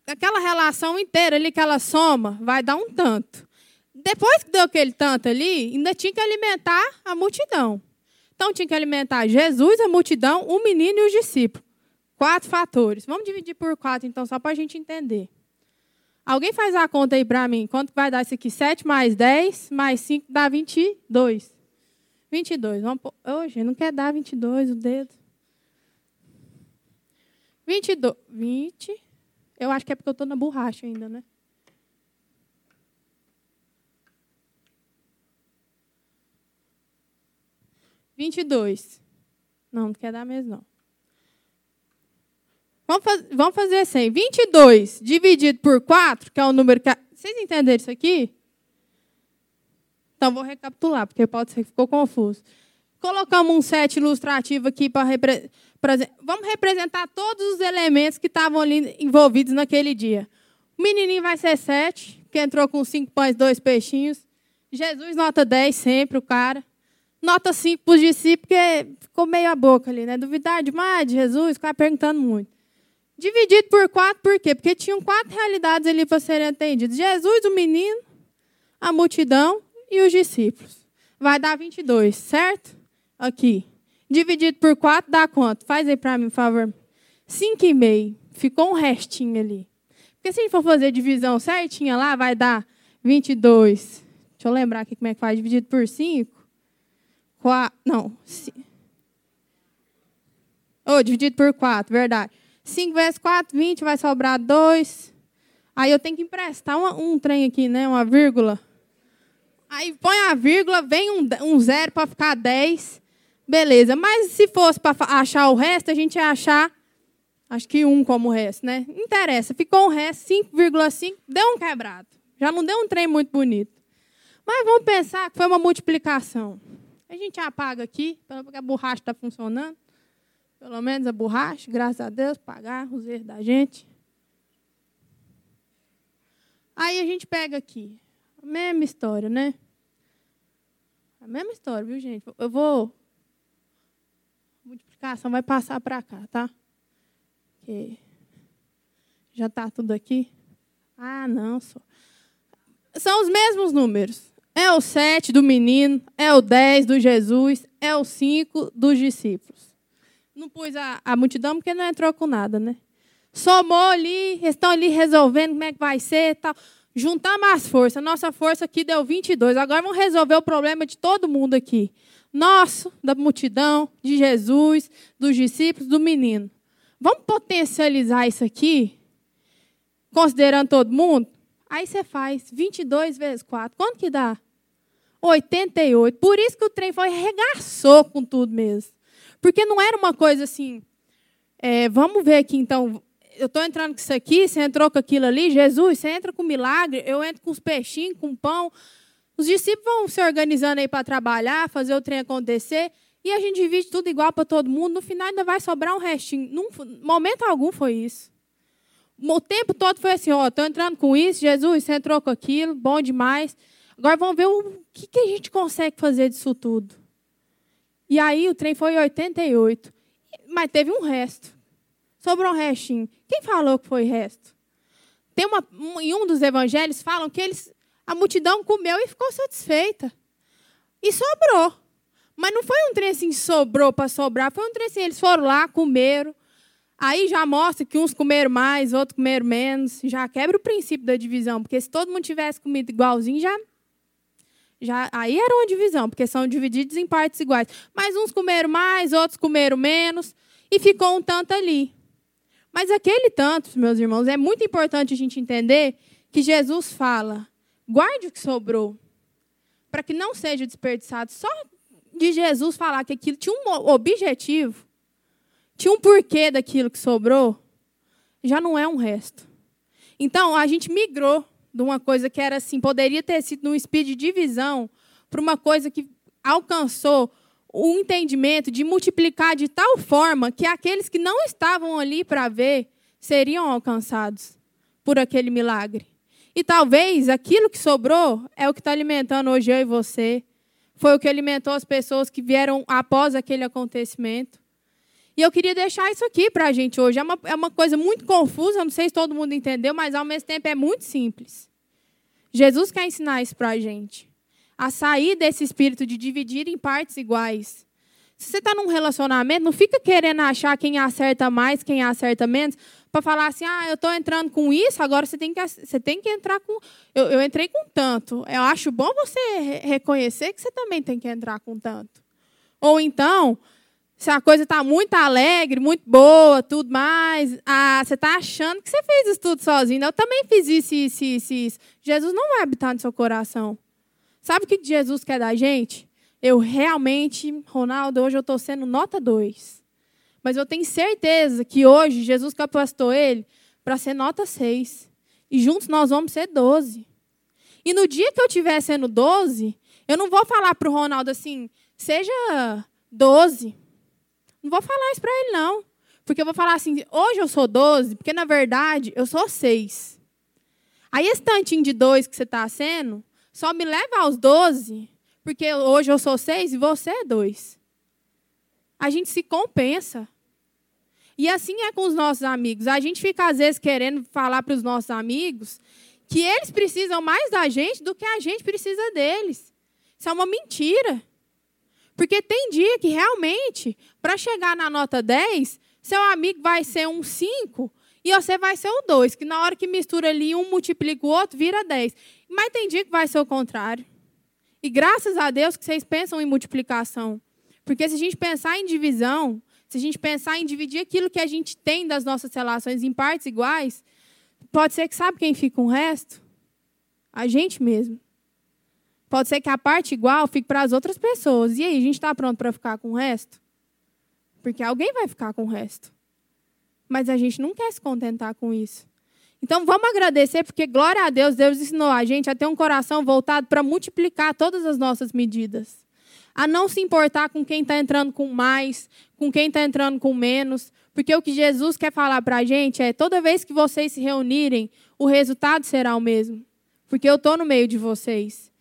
aquela relação inteira ali que ela soma, vai dar um tanto. Depois que deu aquele tanto ali, ainda tinha que alimentar a multidão. Então tinha que alimentar Jesus, a multidão, o menino e os discípulos. Quatro fatores. Vamos dividir por quatro, então, só para a gente entender. Alguém faz a conta aí para mim. Quanto vai dar isso aqui? 7 mais 10 mais 5 dá 22. 22. Vamos pôr... Hoje não quer dar 22 o dedo. 22. 20. Eu acho que é porque eu estou na borracha ainda, né? Vinte e dois. Não, não quer dar mesmo, não. Vamos, faz, vamos fazer assim. 22 dividido por 4, que é o número que... Vocês entenderam isso aqui? Então, vou recapitular, porque pode ser que ficou confuso. Colocamos um set ilustrativo aqui para repre... Vamos representar todos os elementos que estavam ali envolvidos naquele dia. O menininho vai ser 7, que entrou com 5 pães, 2 peixinhos. Jesus, nota 10 sempre, o cara. Nota 5 para os discípulos, porque ficou meio a boca ali, né? Duvidar demais de Jesus, ficava perguntando muito. Dividido por quatro, por quê? Porque tinham quatro realidades ali para serem atendidas: Jesus, o menino, a multidão e os discípulos. Vai dar 22, certo? Aqui. Dividido por 4 dá quanto? Faz aí para mim, por favor. 5,5. Ficou um restinho ali. Porque se a gente for fazer divisão certinha lá, vai dar 22. Deixa eu lembrar aqui como é que faz. Dividido por 5. 4, não. Oh, dividido por 4, verdade. 5 vezes 4, 20, vai sobrar 2. Aí eu tenho que emprestar um, um trem aqui, né? Uma vírgula. Aí põe a vírgula, vem um, um zero para ficar 10. Beleza. Mas se fosse para achar o resto, a gente ia achar, acho que um como o resto, né? Interessa. Ficou um resto, 5,5, deu um quebrado. Já não deu um trem muito bonito. Mas vamos pensar que foi uma multiplicação. A gente apaga aqui, porque a borracha está funcionando. Pelo menos a borracha, graças a Deus, pagar os erros da gente. Aí a gente pega aqui. A mesma história, né? A mesma história, viu, gente? Eu vou. A multiplicação vai passar para cá, tá? Porque já está tudo aqui. Ah, não, só. São os mesmos números. É o 7 do menino, é o 10 do Jesus, é o 5 dos discípulos. Não pus a, a multidão porque não entrou com nada, né? Somou ali, estão ali resolvendo como é que vai ser tal. Juntamos as forças. Nossa força aqui deu 22. Agora vamos resolver o problema de todo mundo aqui. Nosso, da multidão, de Jesus, dos discípulos, do menino. Vamos potencializar isso aqui, considerando todo mundo? Aí você faz 22 vezes 4. Quanto que dá? 88. Por isso que o trem foi regaçou com tudo mesmo. Porque não era uma coisa assim. É, vamos ver aqui então eu estou entrando com isso aqui, você entrou com aquilo ali, Jesus, você entra com milagre, eu entro com os peixinhos, com pão. Os discípulos vão se organizando aí para trabalhar, fazer o trem acontecer, e a gente divide tudo igual para todo mundo, no final ainda vai sobrar um restinho. Num momento algum foi isso. O tempo todo foi assim, ó, estou entrando com isso, Jesus, você entrou com aquilo, bom demais. Agora vamos ver o que, que a gente consegue fazer disso tudo. E aí o trem foi 88, mas teve um resto. Sobrou um restinho. Quem falou que foi resto? Tem uma, um, em um dos evangelhos falam que eles, a multidão comeu e ficou satisfeita. E sobrou. Mas não foi um trem assim, sobrou para sobrar. Foi um trem assim, eles foram lá, comeram. Aí já mostra que uns comeram mais, outros comeram menos. Já quebra o princípio da divisão. Porque se todo mundo tivesse comido igualzinho, já já, aí era uma divisão, porque são divididos em partes iguais. Mas uns comeram mais, outros comeram menos, e ficou um tanto ali. Mas aquele tanto, meus irmãos, é muito importante a gente entender que Jesus fala: guarde o que sobrou, para que não seja desperdiçado. Só de Jesus falar que aquilo tinha um objetivo, tinha um porquê daquilo que sobrou, já não é um resto. Então, a gente migrou de uma coisa que era assim, poderia ter sido num speed de divisão, para uma coisa que alcançou o entendimento de multiplicar de tal forma que aqueles que não estavam ali para ver seriam alcançados por aquele milagre. E talvez aquilo que sobrou é o que está alimentando hoje eu e você. Foi o que alimentou as pessoas que vieram após aquele acontecimento. E eu queria deixar isso aqui para a gente hoje. É uma, é uma coisa muito confusa, não sei se todo mundo entendeu, mas ao mesmo tempo é muito simples. Jesus quer ensinar isso para a gente. A sair desse espírito de dividir em partes iguais. Se você está num relacionamento, não fica querendo achar quem acerta mais, quem acerta menos, para falar assim, ah, eu estou entrando com isso, agora você tem que, você tem que entrar com. Eu, eu entrei com tanto. Eu acho bom você reconhecer que você também tem que entrar com tanto. Ou então, se a coisa está muito alegre, muito boa, tudo mais, ah, você está achando que você fez isso tudo sozinho. Eu também fiz isso, isso, isso, isso. Jesus não vai habitar no seu coração. Sabe o que Jesus quer da gente? Eu realmente, Ronaldo, hoje eu estou sendo nota 2. Mas eu tenho certeza que hoje Jesus capacitou ele para ser nota 6. E juntos nós vamos ser 12. E no dia que eu estiver sendo 12, eu não vou falar para o Ronaldo assim, seja 12. Não vou falar isso para ele, não. Porque eu vou falar assim, hoje eu sou 12, porque na verdade eu sou 6. Aí esse tantinho de 2 que você está sendo, só me leva aos 12 porque hoje eu sou seis e você é dois. A gente se compensa. E assim é com os nossos amigos. A gente fica, às vezes, querendo falar para os nossos amigos que eles precisam mais da gente do que a gente precisa deles. Isso é uma mentira. Porque tem dia que realmente, para chegar na nota 10, seu amigo vai ser um 5 e você vai ser o 2, que na hora que mistura ali, um multiplica o outro, vira 10. Mas tem dia que vai ser o contrário. E graças a Deus que vocês pensam em multiplicação. Porque se a gente pensar em divisão, se a gente pensar em dividir aquilo que a gente tem das nossas relações em partes iguais, pode ser que sabe quem fica com o resto? A gente mesmo. Pode ser que a parte igual fique para as outras pessoas. E aí, a gente está pronto para ficar com o resto? Porque alguém vai ficar com o resto. Mas a gente não quer se contentar com isso. Então vamos agradecer, porque glória a Deus, Deus ensinou a gente a ter um coração voltado para multiplicar todas as nossas medidas. A não se importar com quem está entrando com mais, com quem está entrando com menos. Porque o que Jesus quer falar para a gente é: toda vez que vocês se reunirem, o resultado será o mesmo. Porque eu estou no meio de vocês.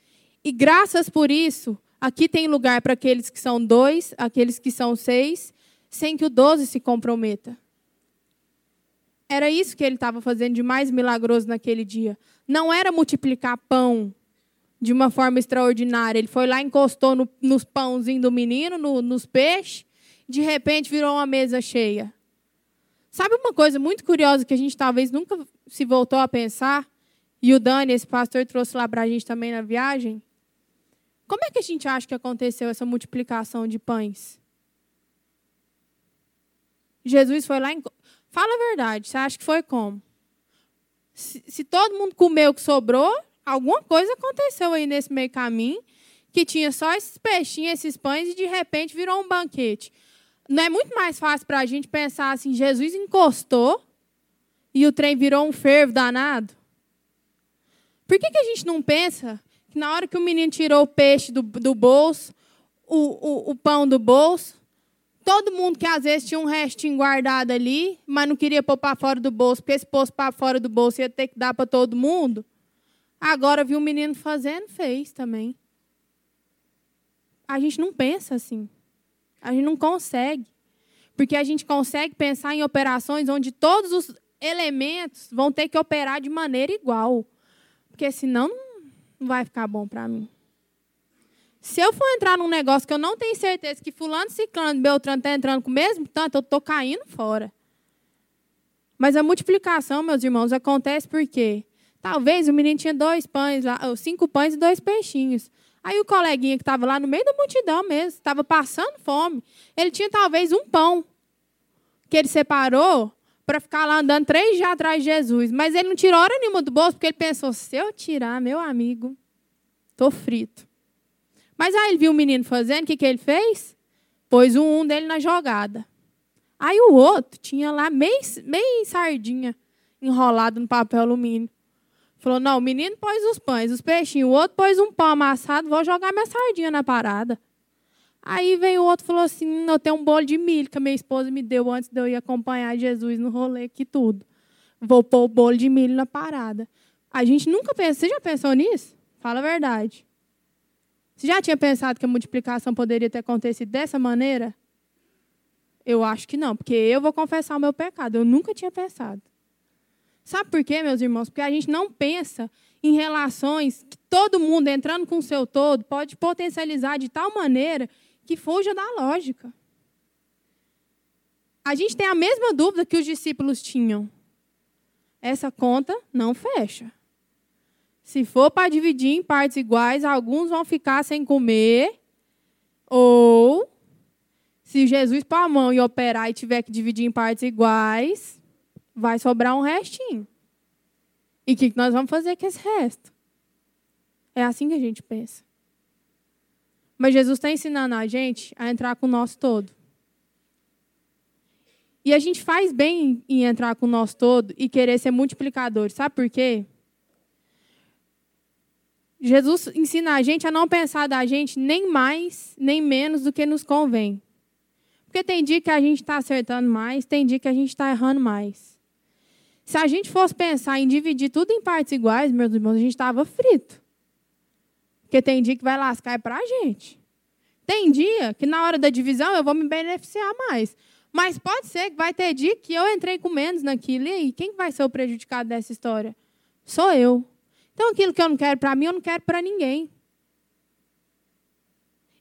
E graças por isso, aqui tem lugar para aqueles que são dois, aqueles que são seis, sem que o doze se comprometa. Era isso que ele estava fazendo de mais milagroso naquele dia. Não era multiplicar pão de uma forma extraordinária. Ele foi lá, encostou no, nos pãozinhos do menino, no, nos peixes, de repente virou uma mesa cheia. Sabe uma coisa muito curiosa que a gente talvez nunca se voltou a pensar? E o Dani, esse pastor, trouxe lá para a gente também na viagem. Como é que a gente acha que aconteceu essa multiplicação de pães? Jesus foi lá, Fala a verdade, você acha que foi como? Se, se todo mundo comeu o que sobrou, alguma coisa aconteceu aí nesse meio caminho, que tinha só esses peixinhos, esses pães, e de repente virou um banquete. Não é muito mais fácil para a gente pensar assim: Jesus encostou e o trem virou um fervo danado? Por que, que a gente não pensa que na hora que o menino tirou o peixe do, do bolso, o, o, o pão do bolso, Todo mundo que às vezes tinha um restinho guardado ali, mas não queria pôr para fora do bolso, porque se pôs para fora do bolso ia ter que dar para todo mundo. Agora viu o menino fazendo, fez também. A gente não pensa assim. A gente não consegue. Porque a gente consegue pensar em operações onde todos os elementos vão ter que operar de maneira igual. Porque senão não vai ficar bom para mim. Se eu for entrar num negócio que eu não tenho certeza que fulano, ciclano, beltrano está entrando com o mesmo tanto, eu estou caindo fora. Mas a multiplicação, meus irmãos, acontece porque talvez o menino tinha dois pães, lá, cinco pães e dois peixinhos. Aí o coleguinha que estava lá no meio da multidão mesmo, estava passando fome, ele tinha talvez um pão que ele separou para ficar lá andando três dias atrás de Jesus. Mas ele não tirou hora nenhuma do bolso, porque ele pensou: se eu tirar, meu amigo, estou frito. Mas aí ele viu o menino fazendo, o que, que ele fez? Pôs um, um dele na jogada. Aí o outro tinha lá meio, meio sardinha enrolado no papel alumínio. Falou: não, o menino pôs os pães, os peixinhos, o outro pôs um pão amassado, vou jogar minha sardinha na parada. Aí veio o outro e falou assim: eu tenho um bolo de milho que a minha esposa me deu antes de eu ir acompanhar Jesus no rolê aqui tudo. Vou pôr o bolo de milho na parada. A gente nunca pensa. Você já pensou nisso? Fala a verdade. Você já tinha pensado que a multiplicação poderia ter acontecido dessa maneira? Eu acho que não, porque eu vou confessar o meu pecado. Eu nunca tinha pensado. Sabe por quê, meus irmãos? Porque a gente não pensa em relações que todo mundo entrando com o seu todo pode potencializar de tal maneira que fuja da lógica. A gente tem a mesma dúvida que os discípulos tinham. Essa conta não fecha. Se for para dividir em partes iguais, alguns vão ficar sem comer. Ou, se Jesus pôr a mão e operar e tiver que dividir em partes iguais, vai sobrar um restinho. E o que nós vamos fazer com esse resto? É assim que a gente pensa. Mas Jesus está ensinando a gente a entrar com o nosso todo. E a gente faz bem em entrar com o nosso todo e querer ser multiplicador. Sabe por quê? Jesus ensina a gente a não pensar da gente nem mais, nem menos do que nos convém. Porque tem dia que a gente está acertando mais, tem dia que a gente está errando mais. Se a gente fosse pensar em dividir tudo em partes iguais, meus irmãos, a gente estava frito. Porque tem dia que vai lascar é para a gente. Tem dia que na hora da divisão eu vou me beneficiar mais. Mas pode ser que vai ter dia que eu entrei com menos naquilo. E quem vai ser o prejudicado dessa história? Sou eu. Então, aquilo que eu não quero para mim, eu não quero para ninguém.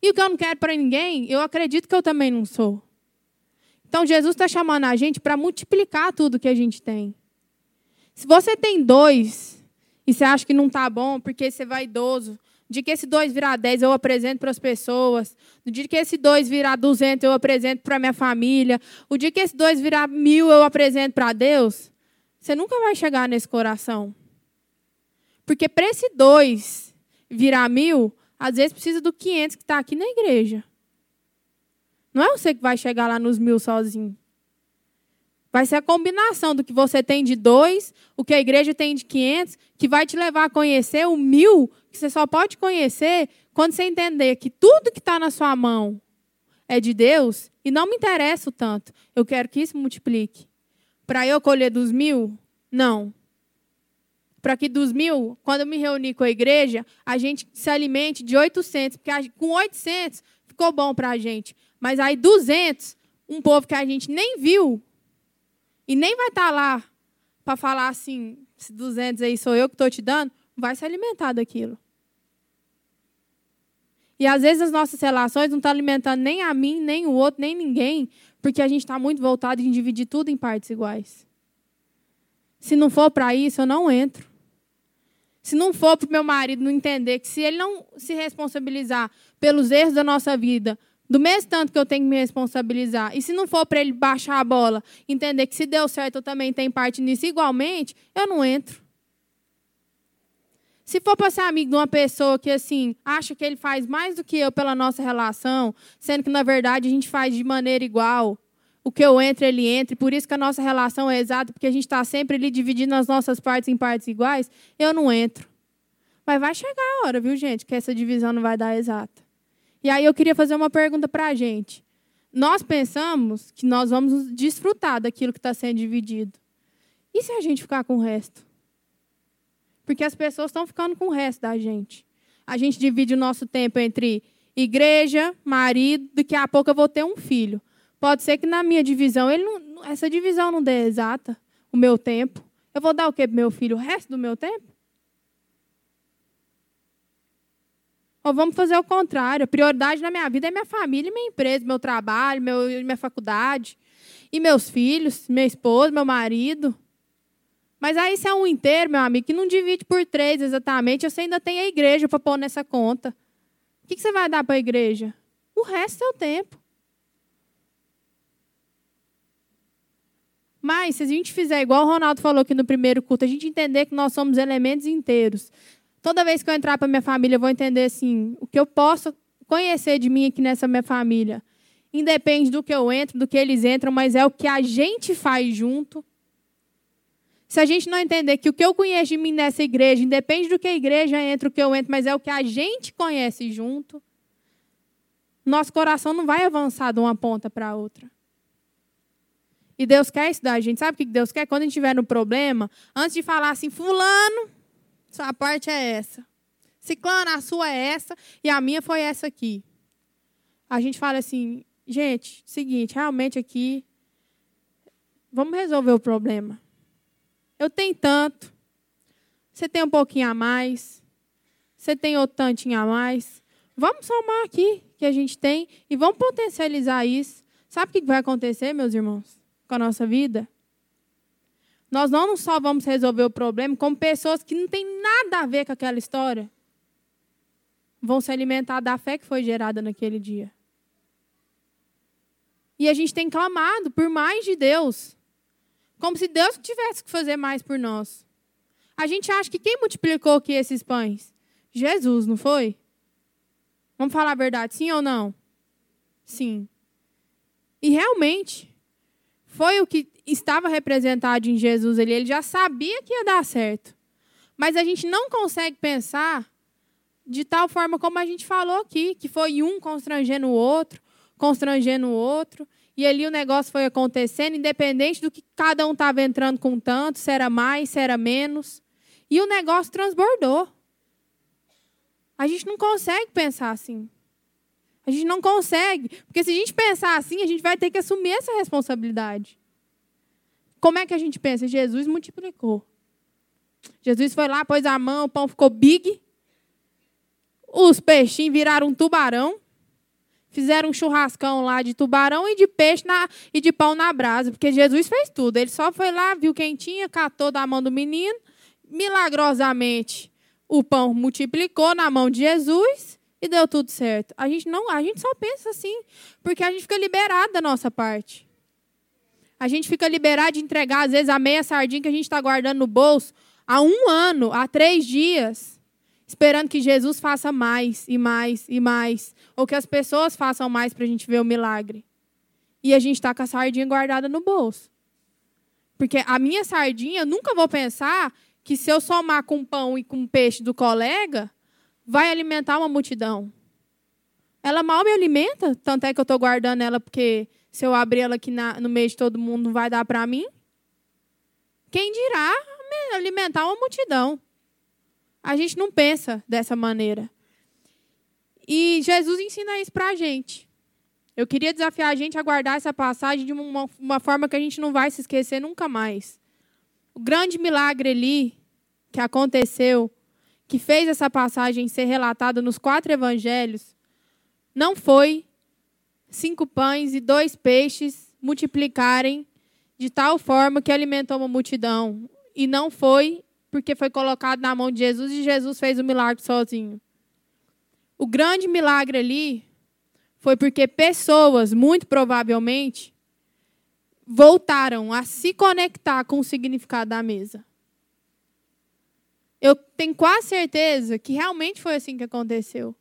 E o que eu não quero para ninguém, eu acredito que eu também não sou. Então, Jesus está chamando a gente para multiplicar tudo que a gente tem. Se você tem dois e você acha que não está bom porque você vai idoso, de que esse dois virar dez eu apresento para as pessoas, no dia que esse dois virar duzentos eu apresento para minha família, o dia que esse dois virar mil eu apresento para Deus, você nunca vai chegar nesse coração. Porque para esse dois virar mil, às vezes precisa do 500 que está aqui na igreja. Não é você que vai chegar lá nos mil sozinho. Vai ser a combinação do que você tem de dois, o que a igreja tem de 500, que vai te levar a conhecer o mil, que você só pode conhecer quando você entender que tudo que está na sua mão é de Deus e não me interessa o tanto. Eu quero que isso multiplique. Para eu colher dos mil? Não para que dos mil, quando eu me reuni com a igreja, a gente se alimente de 800, porque com 800 ficou bom para a gente. Mas aí 200, um povo que a gente nem viu e nem vai estar tá lá para falar assim, se 200 aí sou eu que estou te dando, vai se alimentar daquilo. E às vezes as nossas relações não estão alimentando nem a mim, nem o outro, nem ninguém, porque a gente está muito voltado em dividir tudo em partes iguais. Se não for para isso, eu não entro. Se não for para o meu marido não entender que se ele não se responsabilizar pelos erros da nossa vida, do mesmo tanto que eu tenho que me responsabilizar, e se não for para ele baixar a bola, entender que se deu certo eu também tenho parte nisso igualmente, eu não entro. Se for para ser amigo de uma pessoa que assim acha que ele faz mais do que eu pela nossa relação, sendo que na verdade a gente faz de maneira igual, o que eu entro, ele entra, e por isso que a nossa relação é exata, porque a gente está sempre ali dividindo as nossas partes em partes iguais, eu não entro. Mas vai chegar a hora, viu, gente, que essa divisão não vai dar exata. E aí eu queria fazer uma pergunta para a gente. Nós pensamos que nós vamos desfrutar daquilo que está sendo dividido. E se a gente ficar com o resto? Porque as pessoas estão ficando com o resto da gente. A gente divide o nosso tempo entre igreja, marido, daqui a pouco eu vou ter um filho. Pode ser que na minha divisão, ele não, essa divisão não dê exata o meu tempo. Eu vou dar o quê para meu filho? O resto do meu tempo? Ou vamos fazer o contrário. A prioridade na minha vida é minha família, minha empresa, meu trabalho, meu, minha faculdade. E meus filhos, minha esposa, meu marido. Mas aí se é um inteiro, meu amigo, que não divide por três exatamente, você ainda tem a igreja para pôr nessa conta. O que você vai dar para a igreja? O resto é o tempo. Mas, se a gente fizer igual o Ronaldo falou aqui no primeiro culto, a gente entender que nós somos elementos inteiros. Toda vez que eu entrar para minha família, eu vou entender assim, o que eu posso conhecer de mim aqui nessa minha família. Independe do que eu entro, do que eles entram, mas é o que a gente faz junto. Se a gente não entender que o que eu conheço de mim nessa igreja, independe do que a igreja entra, o que eu entro, mas é o que a gente conhece junto, nosso coração não vai avançar de uma ponta para a outra. E Deus quer isso da gente. Sabe o que Deus quer? Quando a gente tiver no problema, antes de falar assim, fulano, sua parte é essa. Ciclano, a sua é essa e a minha foi essa aqui. A gente fala assim, gente, seguinte, realmente aqui, vamos resolver o problema. Eu tenho tanto. Você tem um pouquinho a mais. Você tem outro tantinho a mais. Vamos somar aqui que a gente tem e vamos potencializar isso. Sabe o que vai acontecer, meus irmãos, com a nossa vida? Nós não só vamos resolver o problema, como pessoas que não têm nada a ver com aquela história vão se alimentar da fé que foi gerada naquele dia. E a gente tem clamado por mais de Deus, como se Deus tivesse que fazer mais por nós. A gente acha que quem multiplicou aqui esses pães? Jesus, não foi? Vamos falar a verdade, sim ou não? Sim. E realmente, foi o que estava representado em Jesus ali. Ele já sabia que ia dar certo. Mas a gente não consegue pensar de tal forma como a gente falou aqui, que foi um constrangendo o outro, constrangendo o outro, e ali o negócio foi acontecendo, independente do que cada um estava entrando com tanto, se era mais, se era menos. E o negócio transbordou. A gente não consegue pensar assim. A gente não consegue. Porque se a gente pensar assim, a gente vai ter que assumir essa responsabilidade. Como é que a gente pensa? Jesus multiplicou. Jesus foi lá, pôs a mão, o pão ficou big. Os peixinhos viraram um tubarão. Fizeram um churrascão lá de tubarão e de peixe na, e de pão na brasa, porque Jesus fez tudo. Ele só foi lá, viu quem tinha, catou da mão do menino, milagrosamente o pão multiplicou na mão de Jesus e deu tudo certo. A gente não, a gente só pensa assim, porque a gente fica liberado da nossa parte. A gente fica liberado de entregar, às vezes, a meia sardinha que a gente está guardando no bolso há um ano, há três dias esperando que Jesus faça mais e mais e mais, ou que as pessoas façam mais para a gente ver o milagre. E a gente está com a sardinha guardada no bolso. Porque a minha sardinha, eu nunca vou pensar que se eu somar com pão e com peixe do colega, vai alimentar uma multidão. Ela mal me alimenta, tanto é que eu estou guardando ela, porque se eu abrir ela aqui na, no meio de todo mundo, não vai dar para mim. Quem dirá alimentar uma multidão? A gente não pensa dessa maneira. E Jesus ensina isso para a gente. Eu queria desafiar a gente a guardar essa passagem de uma, uma forma que a gente não vai se esquecer nunca mais. O grande milagre ali que aconteceu, que fez essa passagem ser relatada nos quatro evangelhos, não foi cinco pães e dois peixes multiplicarem de tal forma que alimentou uma multidão. E não foi porque foi colocado na mão de Jesus e Jesus fez o milagre sozinho. O grande milagre ali foi porque pessoas, muito provavelmente, voltaram a se conectar com o significado da mesa. Eu tenho quase certeza que realmente foi assim que aconteceu.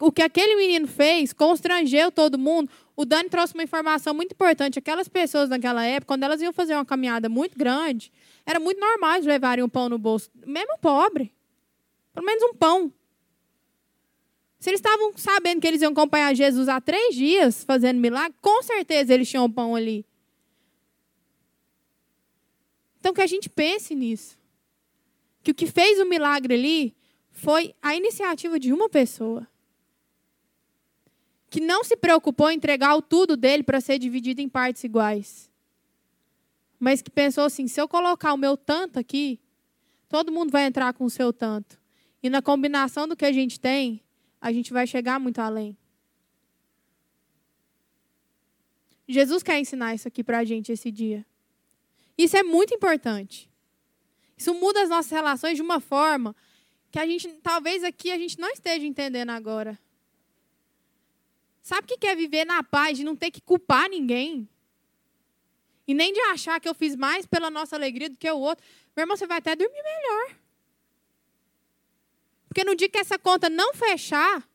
O que aquele menino fez constrangeu todo mundo. O Dani trouxe uma informação muito importante. Aquelas pessoas naquela época, quando elas iam fazer uma caminhada muito grande, era muito normal eles levarem um pão no bolso, mesmo pobre. Pelo menos um pão. Se eles estavam sabendo que eles iam acompanhar Jesus há três dias fazendo milagre, com certeza eles tinham um pão ali. Então que a gente pense nisso. Que o que fez o milagre ali foi a iniciativa de uma pessoa. Que não se preocupou em entregar o tudo dele para ser dividido em partes iguais mas que pensou assim: se eu colocar o meu tanto aqui, todo mundo vai entrar com o seu tanto. E na combinação do que a gente tem, a gente vai chegar muito além. Jesus quer ensinar isso aqui para a gente esse dia. Isso é muito importante. Isso muda as nossas relações de uma forma que a gente, talvez aqui a gente não esteja entendendo agora. Sabe o que é viver na paz, de não ter que culpar ninguém? E nem de achar que eu fiz mais pela nossa alegria do que o outro. Meu irmão, você vai até dormir melhor. Porque no dia que essa conta não fechar,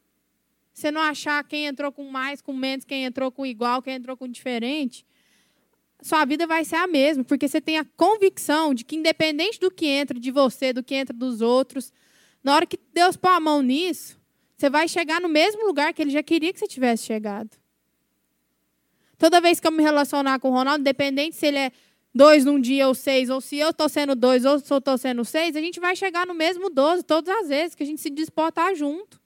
você não achar quem entrou com mais, com menos, quem entrou com igual, quem entrou com diferente, sua vida vai ser a mesma, porque você tem a convicção de que, independente do que entra de você, do que entra dos outros, na hora que Deus pôr a mão nisso, você vai chegar no mesmo lugar que Ele já queria que você tivesse chegado. Toda vez que eu me relacionar com o Ronaldo, independente se ele é dois num dia ou seis, ou se eu estou sendo dois ou se eu estou sendo seis, a gente vai chegar no mesmo doze todas as vezes, que a gente se dispor a estar junto.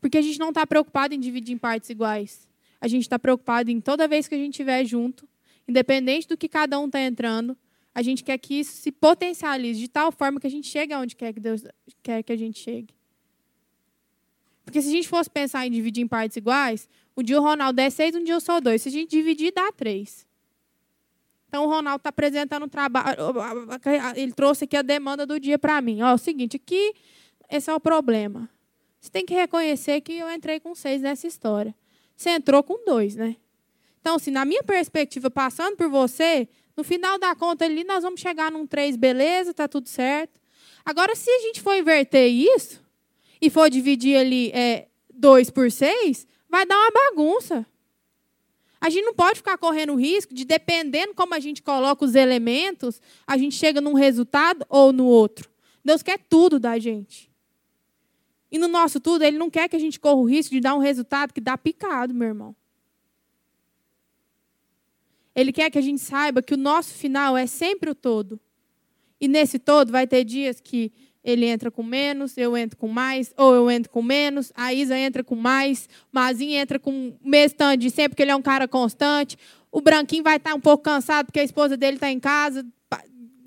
Porque a gente não está preocupado em dividir em partes iguais. A gente está preocupado em toda vez que a gente estiver junto, independente do que cada um está entrando, a gente quer que isso se potencialize de tal forma que a gente chegue aonde quer que Deus quer que a gente chegue. Porque se a gente fosse pensar em dividir em partes iguais, um dia o Ronaldo é seis, um dia eu sou dois. Se a gente dividir, dá três. Então o Ronaldo está apresentando o trabalho. Ele trouxe aqui a demanda do dia para mim. Ó, é o seguinte, aqui, esse é o problema. Você tem que reconhecer que eu entrei com seis nessa história. Você entrou com dois, né? Então, se assim, na minha perspectiva, passando por você, no final da conta ali, nós vamos chegar num três, beleza, tá tudo certo. Agora, se a gente for inverter isso e for dividir ali é, dois por seis, vai dar uma bagunça. A gente não pode ficar correndo o risco de, dependendo como a gente coloca os elementos, a gente chega num resultado ou no outro. Deus quer tudo da gente. E no nosso tudo, Ele não quer que a gente corra o risco de dar um resultado que dá picado, meu irmão. Ele quer que a gente saiba que o nosso final é sempre o todo. E nesse todo vai ter dias que ele entra com menos, eu entro com mais, ou eu entro com menos, a Isa entra com mais, Mazinho entra com o de sempre, porque ele é um cara constante. O Branquinho vai estar um pouco cansado, porque a esposa dele está em casa,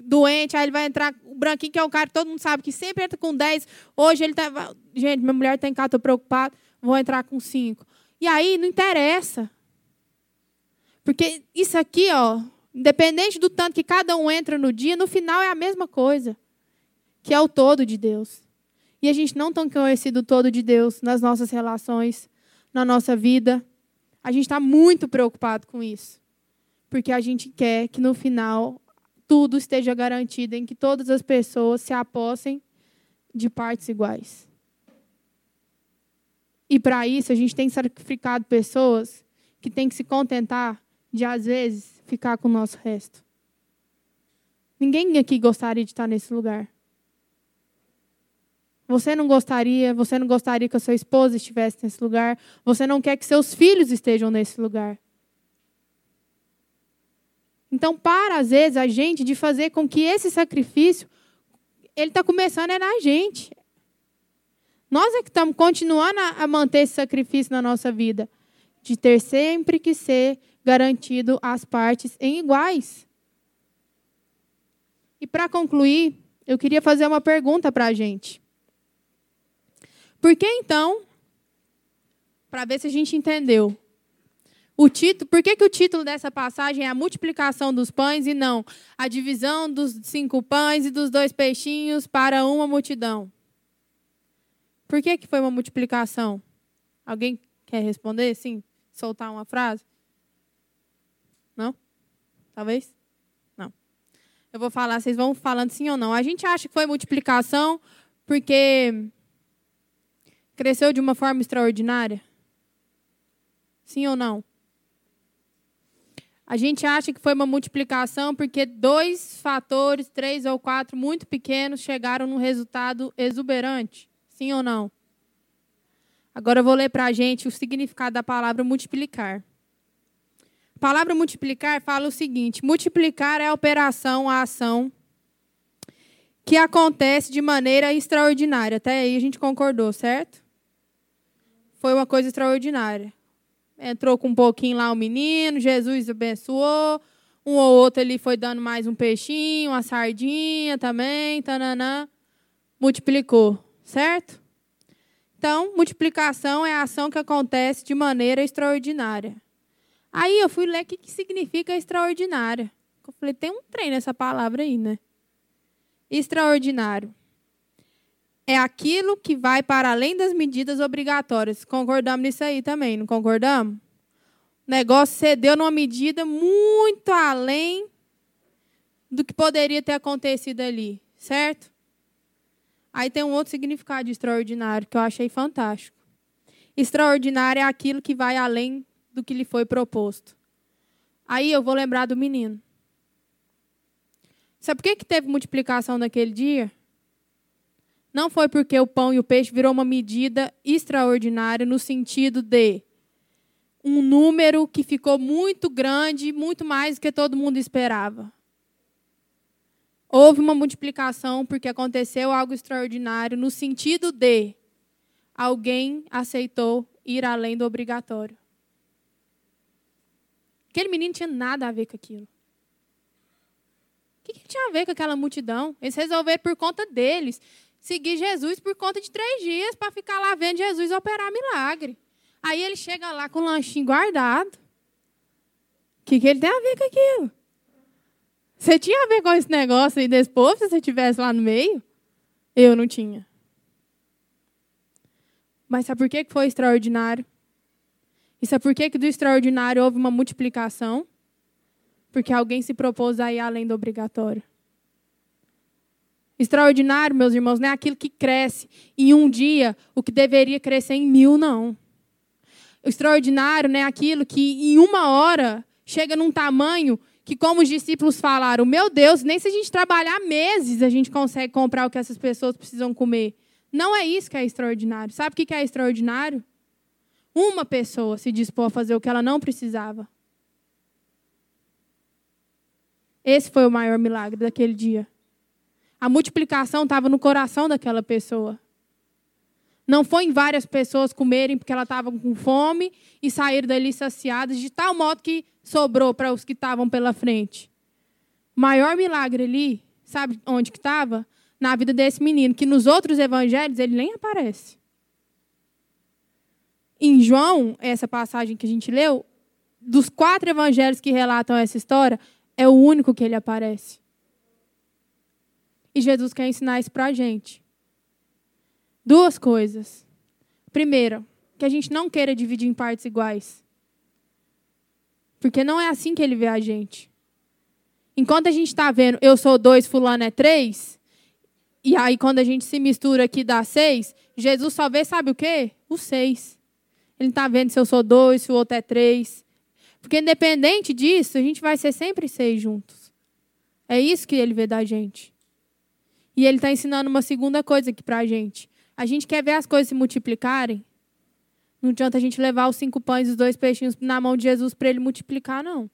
doente, aí ele vai entrar. O Branquinho, que é um cara que todo mundo sabe que sempre entra com 10. Hoje ele está. Gente, minha mulher está em casa, estou preocupado, vou entrar com 5. E aí não interessa. Porque isso aqui, ó, independente do tanto que cada um entra no dia, no final é a mesma coisa, que é o todo de Deus. E a gente não tem conhecido o todo de Deus nas nossas relações, na nossa vida. A gente está muito preocupado com isso. Porque a gente quer que no final tudo esteja garantido, em que todas as pessoas se apossem de partes iguais. E para isso, a gente tem sacrificado pessoas que têm que se contentar de, às vezes, ficar com o nosso resto. Ninguém aqui gostaria de estar nesse lugar. Você não gostaria, você não gostaria que a sua esposa estivesse nesse lugar, você não quer que seus filhos estejam nesse lugar. Então, para, às vezes, a gente de fazer com que esse sacrifício, ele está começando é na gente. Nós é que estamos continuando a manter esse sacrifício na nossa vida, de ter sempre que ser garantido às partes em iguais. E para concluir, eu queria fazer uma pergunta para a gente. Por que então, para ver se a gente entendeu, o título, por que, que o título dessa passagem é a multiplicação dos pães e não a divisão dos cinco pães e dos dois peixinhos para uma multidão? Por que, que foi uma multiplicação? Alguém quer responder? Sim? Soltar uma frase? Não? Talvez? Não. Eu vou falar, vocês vão falando sim ou não. A gente acha que foi multiplicação porque cresceu de uma forma extraordinária? Sim ou não? A gente acha que foi uma multiplicação porque dois fatores, três ou quatro, muito pequenos, chegaram num resultado exuberante? Sim ou não? Agora eu vou ler para a gente o significado da palavra multiplicar. A palavra multiplicar fala o seguinte: multiplicar é a operação, a ação que acontece de maneira extraordinária. Até aí a gente concordou, certo? Foi uma coisa extraordinária. Entrou com um pouquinho lá o menino, Jesus abençoou. Um ou outro ele foi dando mais um peixinho, uma sardinha também, tananã. Multiplicou, certo? Então, multiplicação é a ação que acontece de maneira extraordinária. Aí eu fui ler o que, que significa extraordinária. Eu falei, tem um trem nessa palavra aí, né? Extraordinário. É aquilo que vai para além das medidas obrigatórias. Concordamos nisso aí também, não concordamos? O negócio cedeu numa medida muito além do que poderia ter acontecido ali, certo? Aí tem um outro significado de extraordinário que eu achei fantástico. Extraordinário é aquilo que vai além do que lhe foi proposto. Aí eu vou lembrar do menino. Sabe por que, que teve multiplicação naquele dia? Não foi porque o pão e o peixe virou uma medida extraordinária no sentido de um número que ficou muito grande, muito mais do que todo mundo esperava. Houve uma multiplicação porque aconteceu algo extraordinário no sentido de alguém aceitou ir além do obrigatório. Aquele menino tinha nada a ver com aquilo. O que, que tinha a ver com aquela multidão? Eles resolveram por conta deles seguir Jesus por conta de três dias para ficar lá vendo Jesus operar milagre. Aí ele chega lá com o lanchinho guardado. O que, que ele tem a ver com aquilo? Você tinha a ver com esse negócio aí desse povo se você estivesse lá no meio? Eu não tinha. Mas sabe por que foi extraordinário? E sabe por que do extraordinário houve uma multiplicação? Porque alguém se propôs a ir além do obrigatório. Extraordinário, meus irmãos, não é aquilo que cresce em um dia o que deveria crescer em mil, não. Extraordinário não é aquilo que em uma hora chega num tamanho que, como os discípulos falaram, meu Deus, nem se a gente trabalhar meses a gente consegue comprar o que essas pessoas precisam comer. Não é isso que é extraordinário. Sabe o que é extraordinário? Uma pessoa se dispor a fazer o que ela não precisava. Esse foi o maior milagre daquele dia. A multiplicação estava no coração daquela pessoa. Não foi em várias pessoas comerem porque elas estavam com fome e saíram dali saciadas, de tal modo que sobrou para os que estavam pela frente. O maior milagre ali, sabe onde que estava? Na vida desse menino, que nos outros evangelhos ele nem aparece. Em João, essa passagem que a gente leu, dos quatro evangelhos que relatam essa história, é o único que ele aparece. E Jesus quer ensinar isso para a gente. Duas coisas. Primeiro, que a gente não queira dividir em partes iguais. Porque não é assim que ele vê a gente. Enquanto a gente está vendo eu sou dois, fulano é três, e aí quando a gente se mistura aqui dá seis, Jesus só vê, sabe o quê? O seis. Ele não está vendo se eu sou dois, se o outro é três. Porque independente disso, a gente vai ser sempre seis juntos. É isso que ele vê da gente. E ele está ensinando uma segunda coisa aqui para a gente. A gente quer ver as coisas se multiplicarem. Não adianta a gente levar os cinco pães e os dois peixinhos na mão de Jesus para ele multiplicar, não.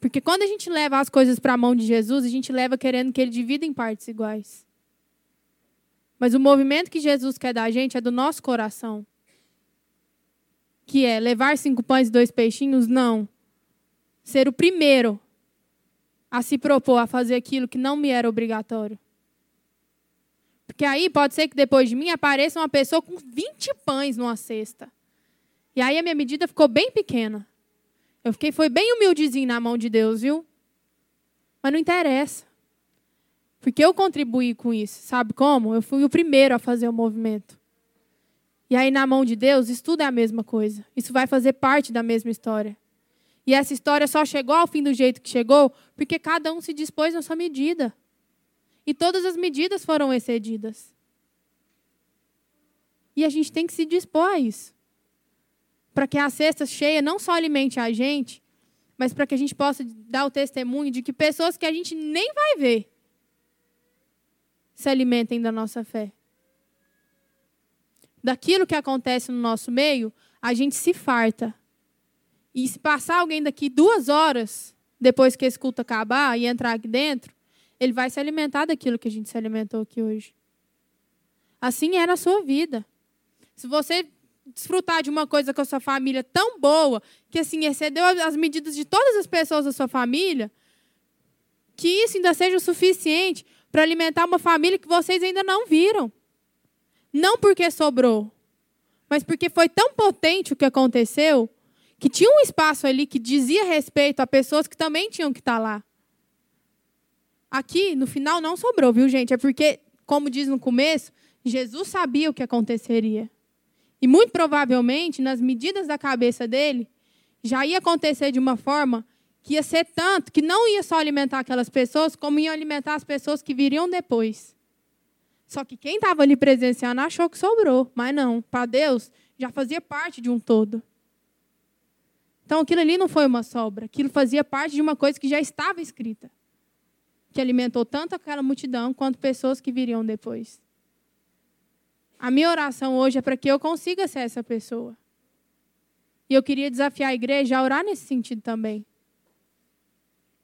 Porque quando a gente leva as coisas para a mão de Jesus, a gente leva querendo que ele divida em partes iguais. Mas o movimento que Jesus quer da gente é do nosso coração. Que é levar cinco pães e dois peixinhos? Não. Ser o primeiro a se propor a fazer aquilo que não me era obrigatório. Porque aí pode ser que depois de mim apareça uma pessoa com 20 pães numa cesta. E aí a minha medida ficou bem pequena. Eu fiquei, foi bem humildezinho na mão de Deus, viu? Mas não interessa. Porque eu contribuí com isso. Sabe como? Eu fui o primeiro a fazer o movimento. E aí, na mão de Deus, isso tudo é a mesma coisa. Isso vai fazer parte da mesma história. E essa história só chegou ao fim do jeito que chegou porque cada um se dispôs na sua medida. E todas as medidas foram excedidas. E a gente tem que se dispor a isso. Para que a cesta cheia não só alimente a gente, mas para que a gente possa dar o testemunho de que pessoas que a gente nem vai ver se alimentem da nossa fé. Daquilo que acontece no nosso meio, a gente se farta e se passar alguém daqui duas horas, depois que esse culto acabar e entrar aqui dentro, ele vai se alimentar daquilo que a gente se alimentou aqui hoje. Assim é na sua vida. Se você desfrutar de uma coisa com a sua família tão boa, que assim excedeu as medidas de todas as pessoas da sua família, que isso ainda seja o suficiente para alimentar uma família que vocês ainda não viram. Não porque sobrou, mas porque foi tão potente o que aconteceu que tinha um espaço ali que dizia respeito a pessoas que também tinham que estar lá. Aqui, no final, não sobrou, viu, gente? É porque, como diz no começo, Jesus sabia o que aconteceria. E muito provavelmente, nas medidas da cabeça dele, já ia acontecer de uma forma que ia ser tanto que não ia só alimentar aquelas pessoas, como ia alimentar as pessoas que viriam depois. Só que quem estava ali presenciando achou que sobrou, mas não. Para Deus, já fazia parte de um todo. Então aquilo ali não foi uma sobra, aquilo fazia parte de uma coisa que já estava escrita, que alimentou tanto aquela multidão quanto pessoas que viriam depois. A minha oração hoje é para que eu consiga ser essa pessoa. E eu queria desafiar a igreja a orar nesse sentido também.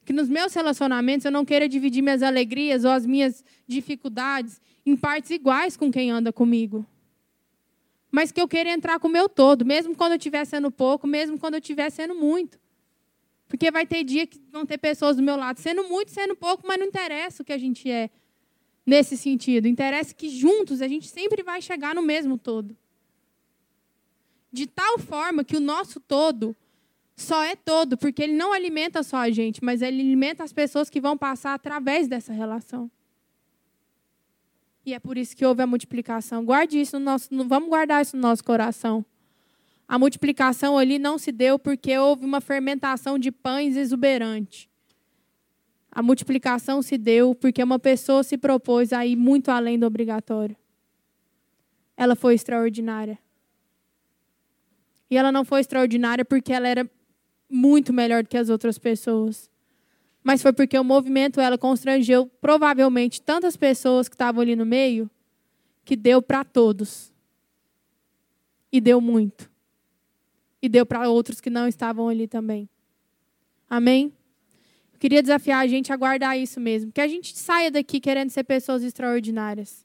Que nos meus relacionamentos eu não queira dividir minhas alegrias ou as minhas dificuldades em partes iguais com quem anda comigo. Mas que eu queira entrar com o meu todo, mesmo quando eu estiver sendo pouco, mesmo quando eu estiver sendo muito. Porque vai ter dia que vão ter pessoas do meu lado sendo muito, sendo pouco, mas não interessa o que a gente é nesse sentido. Interessa que juntos a gente sempre vai chegar no mesmo todo. De tal forma que o nosso todo só é todo, porque ele não alimenta só a gente, mas ele alimenta as pessoas que vão passar através dessa relação. E é por isso que houve a multiplicação. Guarde isso no nosso, vamos guardar isso no nosso coração. A multiplicação ali não se deu porque houve uma fermentação de pães exuberante. A multiplicação se deu porque uma pessoa se propôs a ir muito além do obrigatório. Ela foi extraordinária. E ela não foi extraordinária porque ela era muito melhor do que as outras pessoas. Mas foi porque o movimento ela constrangeu provavelmente tantas pessoas que estavam ali no meio que deu para todos. E deu muito. E deu para outros que não estavam ali também. Amém? Eu queria desafiar a gente a guardar isso mesmo. Que a gente saia daqui querendo ser pessoas extraordinárias.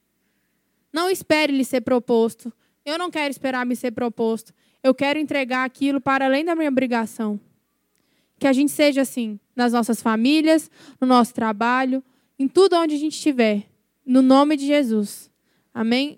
Não espere lhe ser proposto. Eu não quero esperar me ser proposto. Eu quero entregar aquilo para além da minha obrigação. Que a gente seja assim, nas nossas famílias, no nosso trabalho, em tudo onde a gente estiver. No nome de Jesus. Amém?